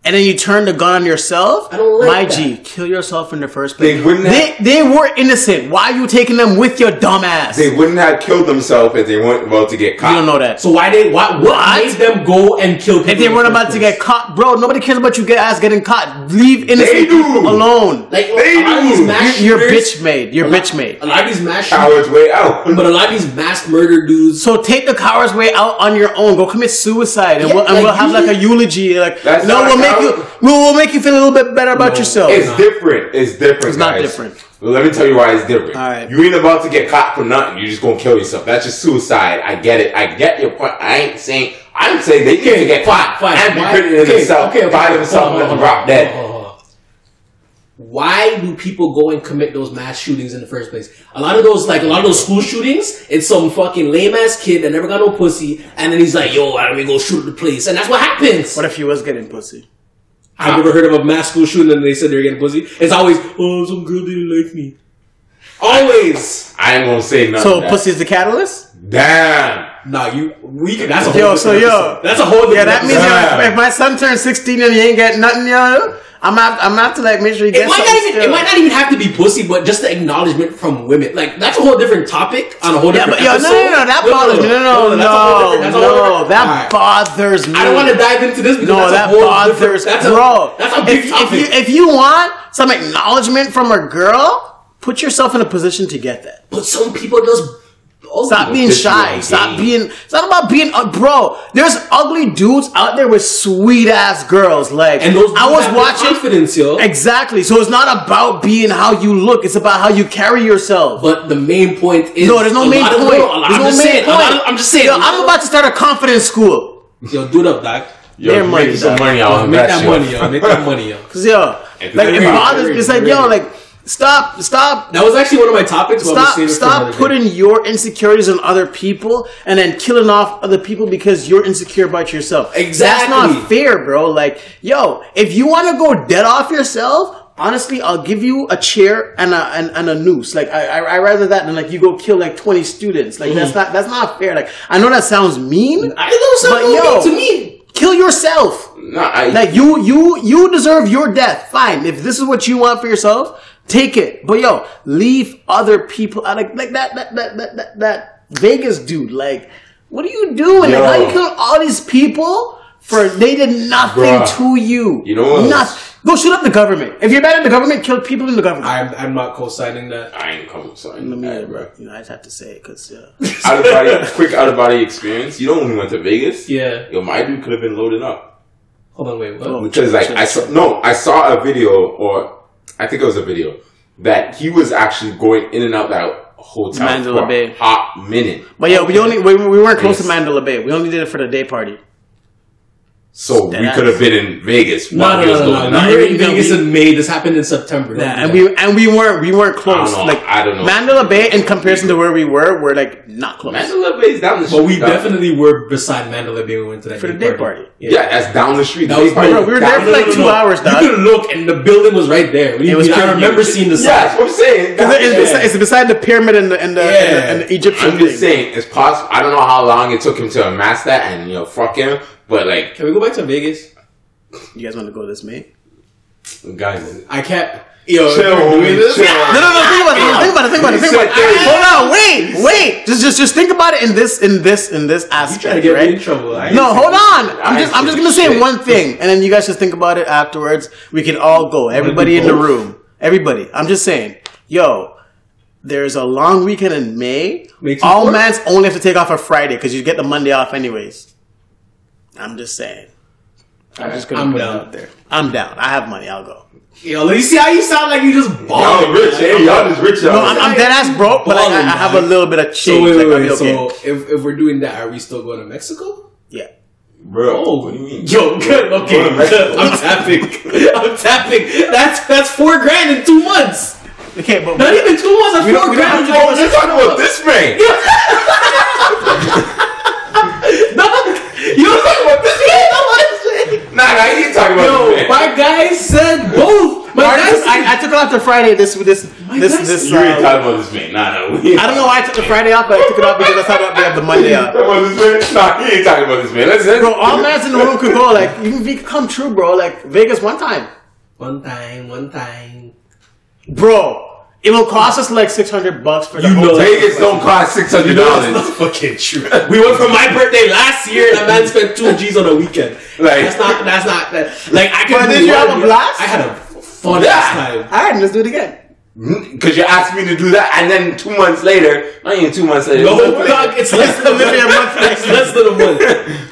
S4: And then you turn the gun on yourself.
S3: I don't like
S4: My
S3: that.
S4: G, kill yourself in the first place.
S5: They wouldn't
S4: They,
S5: have-
S4: they were innocent. Why are you taking them with your dumb ass?
S5: They wouldn't have killed themselves if they weren't about to get caught.
S4: you don't know that.
S3: So why they why what,
S4: What?
S3: made them go and kill people?
S4: if they weren't
S3: the
S4: about
S3: first
S4: to get caught, bro, nobody cares about you get ass getting caught. Leave innocent
S5: They do.
S4: people alone.
S3: like
S5: They
S3: a lot of
S5: do.
S3: these
S4: You're, you're bitch made. You're
S3: lot-
S4: bitch made.
S3: A lot of these mass shooters,
S5: Cowards way out.
S3: but a lot of these mass murder dudes.
S4: So take the coward's way out on your own. Go commit suicide, and
S3: Yeah,
S4: we'll, and
S3: like
S4: we'll have like a eulogy. Like
S5: That's
S4: no, we'll
S5: a
S4: make you we'll, we'll make you feel a little bit better about
S3: No.
S4: yourself.
S5: It's different. It's different.
S4: It's not different.
S5: Well, let me tell you why it's different.
S4: All right.
S5: You ain't about to get caught for nothing. You're just gonna kill yourself. That's just suicide. I get it. I get your point. I ain't saying. I'm saying they need to get caught
S3: Fine.
S5: and be
S3: Why- okay,
S5: themselves
S3: okay, okay,
S5: by themselves and drop dead.
S3: hold on, hold on. Why do people go and commit those mass shootings in the first place? A lot of those, like a lot of those school shootings, it's some fucking lame ass kid that never got no pussy, and then he's like, "Yo, why don't we go shoot the place?" And that's what happens.
S4: What if he was getting pussy?
S3: I've never heard of a mass school shooting and they said they're getting pussy. It's always, "Oh, some girl didn't like me." Always.
S5: I ain't gonna say nothing.
S4: So
S5: to that.
S4: pussy's the catalyst.
S5: Damn.
S3: Nah, you. We can. That's a whole.
S4: Yo, so yo.
S3: That's a whole. Different
S4: Yeah, that means yo, if, my son turns sixteen and he ain't getting nothing, yo, I'm out. I'm out to like make sure he
S3: It
S4: gets
S3: might not even. It might not even have to be pussy, but just the acknowledgement from women. Like that's a whole different topic on a whole
S4: Yeah,
S3: different.
S4: but yo, no,
S3: episode.
S4: no, no, that bothers me. No, no,
S3: that's a whole
S4: no,
S3: different- that's a whole
S4: no, that bothers me.
S3: I don't want to dive into this because
S4: No,
S3: that's
S4: that
S3: a whole
S4: bothers.
S3: That's
S4: bro.
S3: A, that's a big
S4: if,
S3: topic.
S4: if you if you want some acknowledgement from a girl, put yourself in a position to get that.
S3: but some people just. Oh,
S4: Stop being shy. Stop
S5: game.
S4: being. It's not about being. Uh, bro, there's ugly dudes out there with sweet ass girls. Like,
S3: And those
S4: I was
S3: have
S4: watching.
S3: confidence, yo.
S4: Exactly. So it's not about being how you look. It's about how you carry yourself.
S3: But the main point is
S4: no, there's no main point.
S3: no, a lot-
S4: there's
S3: I'm
S4: no
S3: just
S4: main
S3: saying. a
S4: point.
S3: of- I'm just saying.
S4: Yo, I'm about to start a confidence school.
S3: Yo, do it up, Doc.
S5: Yo,
S4: Their
S5: you
S4: money,
S5: making some money out of
S3: Make
S5: that,
S3: that
S5: shit.
S3: money, yo. Make that money, yo.
S4: Cause yo,
S5: If
S4: like
S5: it's
S4: it
S5: really-
S4: bothers me. It's like yo, like stop, stop,
S3: That was actually one of my topics.
S4: Stop,
S3: saving it for
S4: stop
S3: another day.
S4: putting your insecurities on other people and then killing off other people because you're insecure about yourself.
S3: Exactly.
S4: That's not fair, bro. Like, yo, if you want to go dead off yourself. Honestly, I'll give you a chair and a and, and a noose. Like I, I, I rather that than like you go kill like twenty students. Like that's mm. not that's not fair. Like I know that sounds mean,
S3: I know something
S4: yo,
S3: to me.
S4: kill yourself.
S5: Nah, I,
S4: Like you, you, you deserve your death. Fine. If this is what you want for yourself, take it. But yo, leave other people out. Like, like that, that, that, that, that, that Vegas dude. Like, what are you doing? Like,
S5: Yo.
S4: how you kill all these people for they did nothing
S5: Bruh.
S4: to you?
S5: You know what?
S4: Nothing. Go shoot up the government. If you're mad at the government, kill people in the government.
S3: I'm, I'm not co-signing that.
S5: I ain't coming. Sorry.
S4: Let me,
S5: Alright, bro.
S4: you know, I just have to say it because uh,
S5: Out of body, quick out of body experience. You know when we went to Vegas?
S3: Yeah.
S5: Yo, my dude could have been loaded up
S3: Hold on, wait. What?
S4: Oh.
S5: because like I saw no, I saw a video or I think it was a video that he was actually going in and out that hotel
S4: Mandalay
S5: for a
S4: Bay.
S5: hot minute.
S4: But yeah, we only we, we weren't close
S5: Yes.
S4: to Mandalay Bay. We only did it for the day party.
S5: So we could have been in Vegas
S3: No,
S5: while
S3: no,
S5: he was
S3: no, no,
S5: going
S3: no.
S5: out.
S3: We were in Vegas
S4: we-
S3: in May. This happened in September.
S4: Yeah, and
S3: that.
S4: we and we weren't we weren't close.
S5: I know.
S4: Like
S5: I don't know.
S4: Mandalay Bay in comparison to where we were, we're like not close.
S5: Mandalay Bay's down the street.
S3: But we
S5: dog.
S3: definitely were beside Mandalay Bay when we went to that
S4: For the day party.
S5: yeah. that's down the street.
S3: That was
S5: party.
S4: bro, we were there for like
S3: no, no,
S4: two
S3: no.
S4: hours,
S3: You could look, and the building was right there. What
S4: It was?
S3: I
S4: crazy.
S3: remember seeing the
S5: Yeah,
S3: sign.
S5: that's what I'm saying.
S4: Because it's,
S3: Yeah.
S4: beside, it's beside the pyramid and the and the,
S3: Yeah.
S4: and the, and the Egyptian
S5: I'm just saying, it's possible. I don't know how long it took him to amass that, and you know, fuck him. But like,
S3: Can we go back to Vegas?
S4: You guys want to go this May?
S5: guys,
S3: I can't. Yo,
S5: Chill,
S3: if we're doing
S5: homie,
S3: this-
S5: chill.
S4: No, no, no. Think about it. Think about it. Think about it. Think about it.
S5: You said
S4: Hold on. Wait, wait. Just, just, just think about it in this, in this, in this aspect.
S3: You
S4: aspect.
S3: trying to get
S4: right?
S3: me in trouble? I
S4: No, hold on. I'm just, I'm just gonna say
S5: shit.
S4: one thing, and then you guys just think about it afterwards. We can all go. Everybody in the room. Everybody. I'm just saying. Yo, there's a long weekend in May.
S3: May 24th?
S4: All mans only have to take off a Friday because you get the Monday off anyways. I'm just saying. I'm just gonna
S3: I'm
S4: put
S3: down.
S4: it out there. I'm down. I have money. I'll go.
S3: Yo, let me see how you sound like you just
S5: y'all
S3: balling.
S5: rich, eh? Y'all just rich.
S4: No, I'm,
S5: here.
S4: I'm dead ass broke, but like, I, I have a little bit of change.
S3: So wait, wait,
S4: like,
S3: wait.
S4: okay.
S3: So if, if we're doing that, are we still going to Mexico?
S4: yeah.
S5: bro.
S3: Oh,
S5: what do you mean?
S3: Yo, good. Okay,
S5: Going to Mexico.
S3: I'm tapping. I'm tapping. That's that's four grand in two months.
S4: Okay, but
S3: Not even two months. That's
S4: We don't-
S3: four
S4: we don't
S3: grand.
S4: have to
S5: Oh, you're talking about this man.
S3: You don't talk about this man.
S5: Nah, nah, you ain't talking about
S3: Yo,
S5: this man.
S3: my guy said both. My guy
S4: Marcus,
S3: said
S4: I, I took it off to Friday. This this this this.
S5: You ain't
S4: um,
S5: talking about this man. Nah, no. we
S4: I don't know why I took the Friday off, but I took it off because I thought we have the Monday off.
S5: Talking about this man? Nah, he ain't talking about this man. Let's, let's
S4: Bro, all man's in the room could go. Like even if it come true, bro. Like Vegas one time,
S3: One time, one time.
S4: bro. It will cost us like six hundred bucks for the
S3: You know.
S5: Vegas don't cost six hundred
S3: That's
S5: dollars.
S3: not fucking true. We went for my birthday last year, and a man spent two G's on a weekend.
S5: Like-
S3: that's not. That's not. That, like I can.
S4: But
S3: do
S4: did you have a blast?
S3: I had a fun
S5: Yeah.
S3: ass time.
S4: All right, let's do it again.
S5: Mm, because you asked me to do that, and then two months later, not even two months later,
S3: No,
S5: a month
S3: dog, it's less than
S4: Literally a month later.
S3: It's less than a month.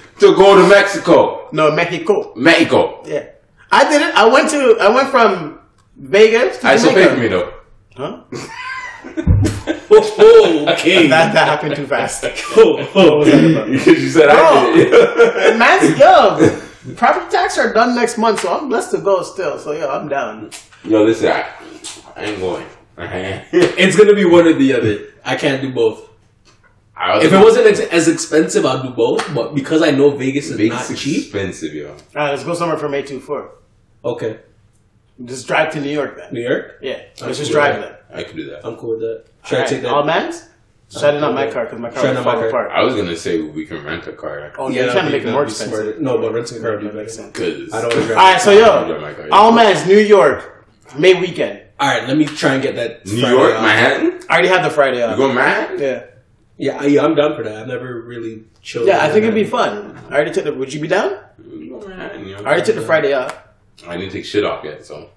S5: to go to Mexico,
S4: No, Mexico.
S5: Mexico.
S4: Yeah, I did it. I went to. I went from Vegas to
S5: I still pay for me though.
S4: Huh?
S3: Oh, oh, okay.
S4: That that happened too fast.
S3: Oh, oh.
S5: Because you said I did it.
S4: Man's yo, property tax are done next month, so I'm blessed to go still. So yeah, I'm down.
S5: Yo, listen, I, I ain't going.
S3: It's gonna be one or the other. I can't do both. If it wasn't ex- as expensive, I'd do both. But because I know Vegas is
S5: Vegas
S3: not
S5: is
S3: cheap,
S5: expensive, yo.
S4: All right, let's go somewhere from eight two four.
S3: okay.
S4: Just drive to New York then.
S3: New York,
S4: Yeah,
S3: I'm
S4: let's just
S3: cool
S4: drive then.
S5: I could do that.
S3: I'm cool with that. Should I
S4: Alright,
S3: take that?
S4: All man's. Shut it not my car because my car
S3: Shut
S4: will
S3: it not my
S4: fall
S3: car.
S4: apart.
S5: I was gonna say we can rent a car.
S4: Oh, yeah, you're trying to make it
S3: that'd
S4: more
S3: be
S4: expensive.
S3: smarter. No, but renting a car would be better.
S4: sense.
S5: Cause
S3: I don't want to drive.
S4: All right, so
S5: I'll drive
S4: yo,
S5: my car, yeah.
S4: all man's New York May weekend.
S3: All right, let me try and get that.
S5: New
S3: Friday
S5: York,
S3: off.
S5: Manhattan.
S4: I already have the Friday off.
S5: You
S4: off.
S5: go Manhattan?
S4: Yeah,
S3: Yeah, yeah, I'm down for that. I've never really chilled.
S4: yeah, I think it'd be fun. I already took the. Would you be down?
S5: You go Manhattan.
S4: I already took the Friday off.
S5: I didn't take shit off yet, so.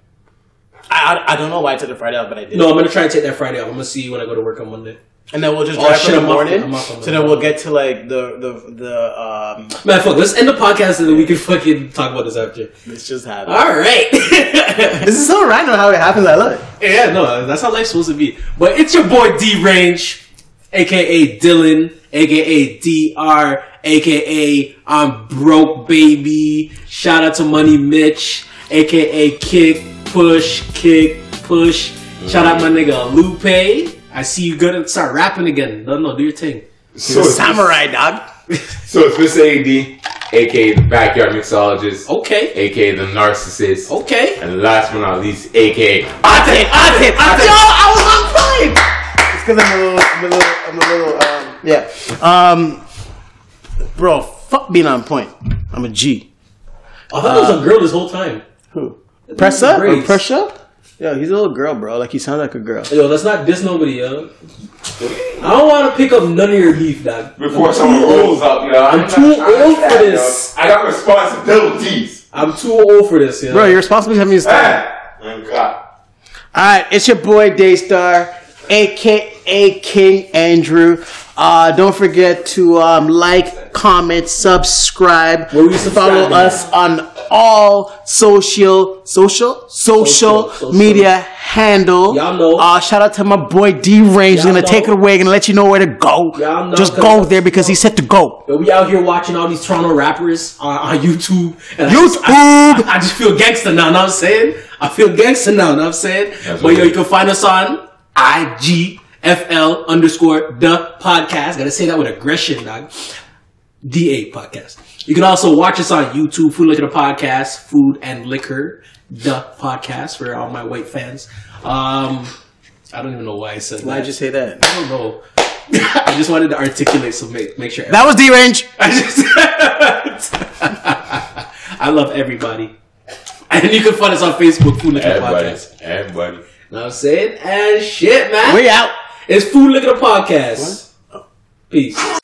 S4: I, I, I don't know why I took the Friday off, but I did.
S3: No, I'm gonna try and take that Friday off. I'm gonna see you when I go to work on Monday.
S4: And then we'll just
S3: Oh,
S4: drive
S3: shit,
S4: for the
S3: I'm off-
S4: morning.
S3: I'm off
S4: so then we'll get to like the the the um.
S3: Man, fuck. Let's end the podcast and then we can fucking talk about this after.
S4: Let's just happened.
S3: All right.
S4: This is so random how it happens. I love it.
S3: yeah, no, that's how life's supposed to be. But it's your boy D Range, aka Dylan, aka DR, aka I'm broke baby. Shout out to Money Mitch, aka Kick Push Kick Push. Shout out my nigga Lupe. I see you gonna start rapping again. No, no, do your thing.
S5: So
S4: a samurai dog.
S5: So it's Mr. AD, aka the backyard mixologist,
S3: Okay,
S5: aka the narcissist,
S3: okay.
S5: and last but not least, aka
S4: Ate, ate, ate. Yo, I was on point. It's because I'm a little, I'm a little, I'm a little, um, yeah. Um, bro, fuck being on point. I'm a G.
S3: I thought it was a girl this whole time.
S4: Who? Press up or
S3: Braids.
S4: push up? Yo, he's a little girl, bro. Like he sounds like a girl.
S3: Yo, let's not diss nobody, yo. I don't want to pick up none of your beef, dog.
S5: before someone rolls up, you know,
S3: I'm too old
S5: stand,
S3: for
S5: yo.
S3: this.
S5: I got responsibilities.
S3: I'm too old for this, yo.
S4: Bro, you're responsible for having his time.
S5: Ah, oh God.
S4: All right, it's your boy Daystar, aka King Andrew. Uh, don't forget to um, like, comment, subscribe.
S3: Where we
S4: follow us on all social, social, social,
S3: Social, social.
S4: media handle.
S3: Y'all know.
S4: Uh, shout out to my boy D Range. He's
S3: Y'all
S4: gonna take it
S3: know.
S4: away. Gonna let you know where to go.
S3: Y'all know,
S4: Just
S3: 'cause-
S4: go there because he said to go.
S3: Yo, we out here watching all these Toronto rappers on, on YouTube. And I
S4: YouTube.
S3: just, I, I just feel gangster now, know what I'm saying? I feel gangster now, know what I'm saying?
S5: That's
S3: but yo,
S5: what-
S3: you can find us on IGFL underscore the podcast. Gotta say that with aggression, dog. DA podcast. You can also watch us on YouTube, Food Liquor the Podcast, Food and Liquor the Podcast for all my white fans. Um, I don't even know why I said that.
S4: Why'd you say that?
S3: I don't know. I just wanted to articulate so make make sure.
S4: That was D Range.
S3: I just I love everybody. And you can find us on Facebook, Food Liquor
S5: Everybody,
S3: Podcast.
S5: everybody.
S3: Know what I'm saying? And shit, man.
S4: We out.
S3: It's Food Liquor Podcast. Peace.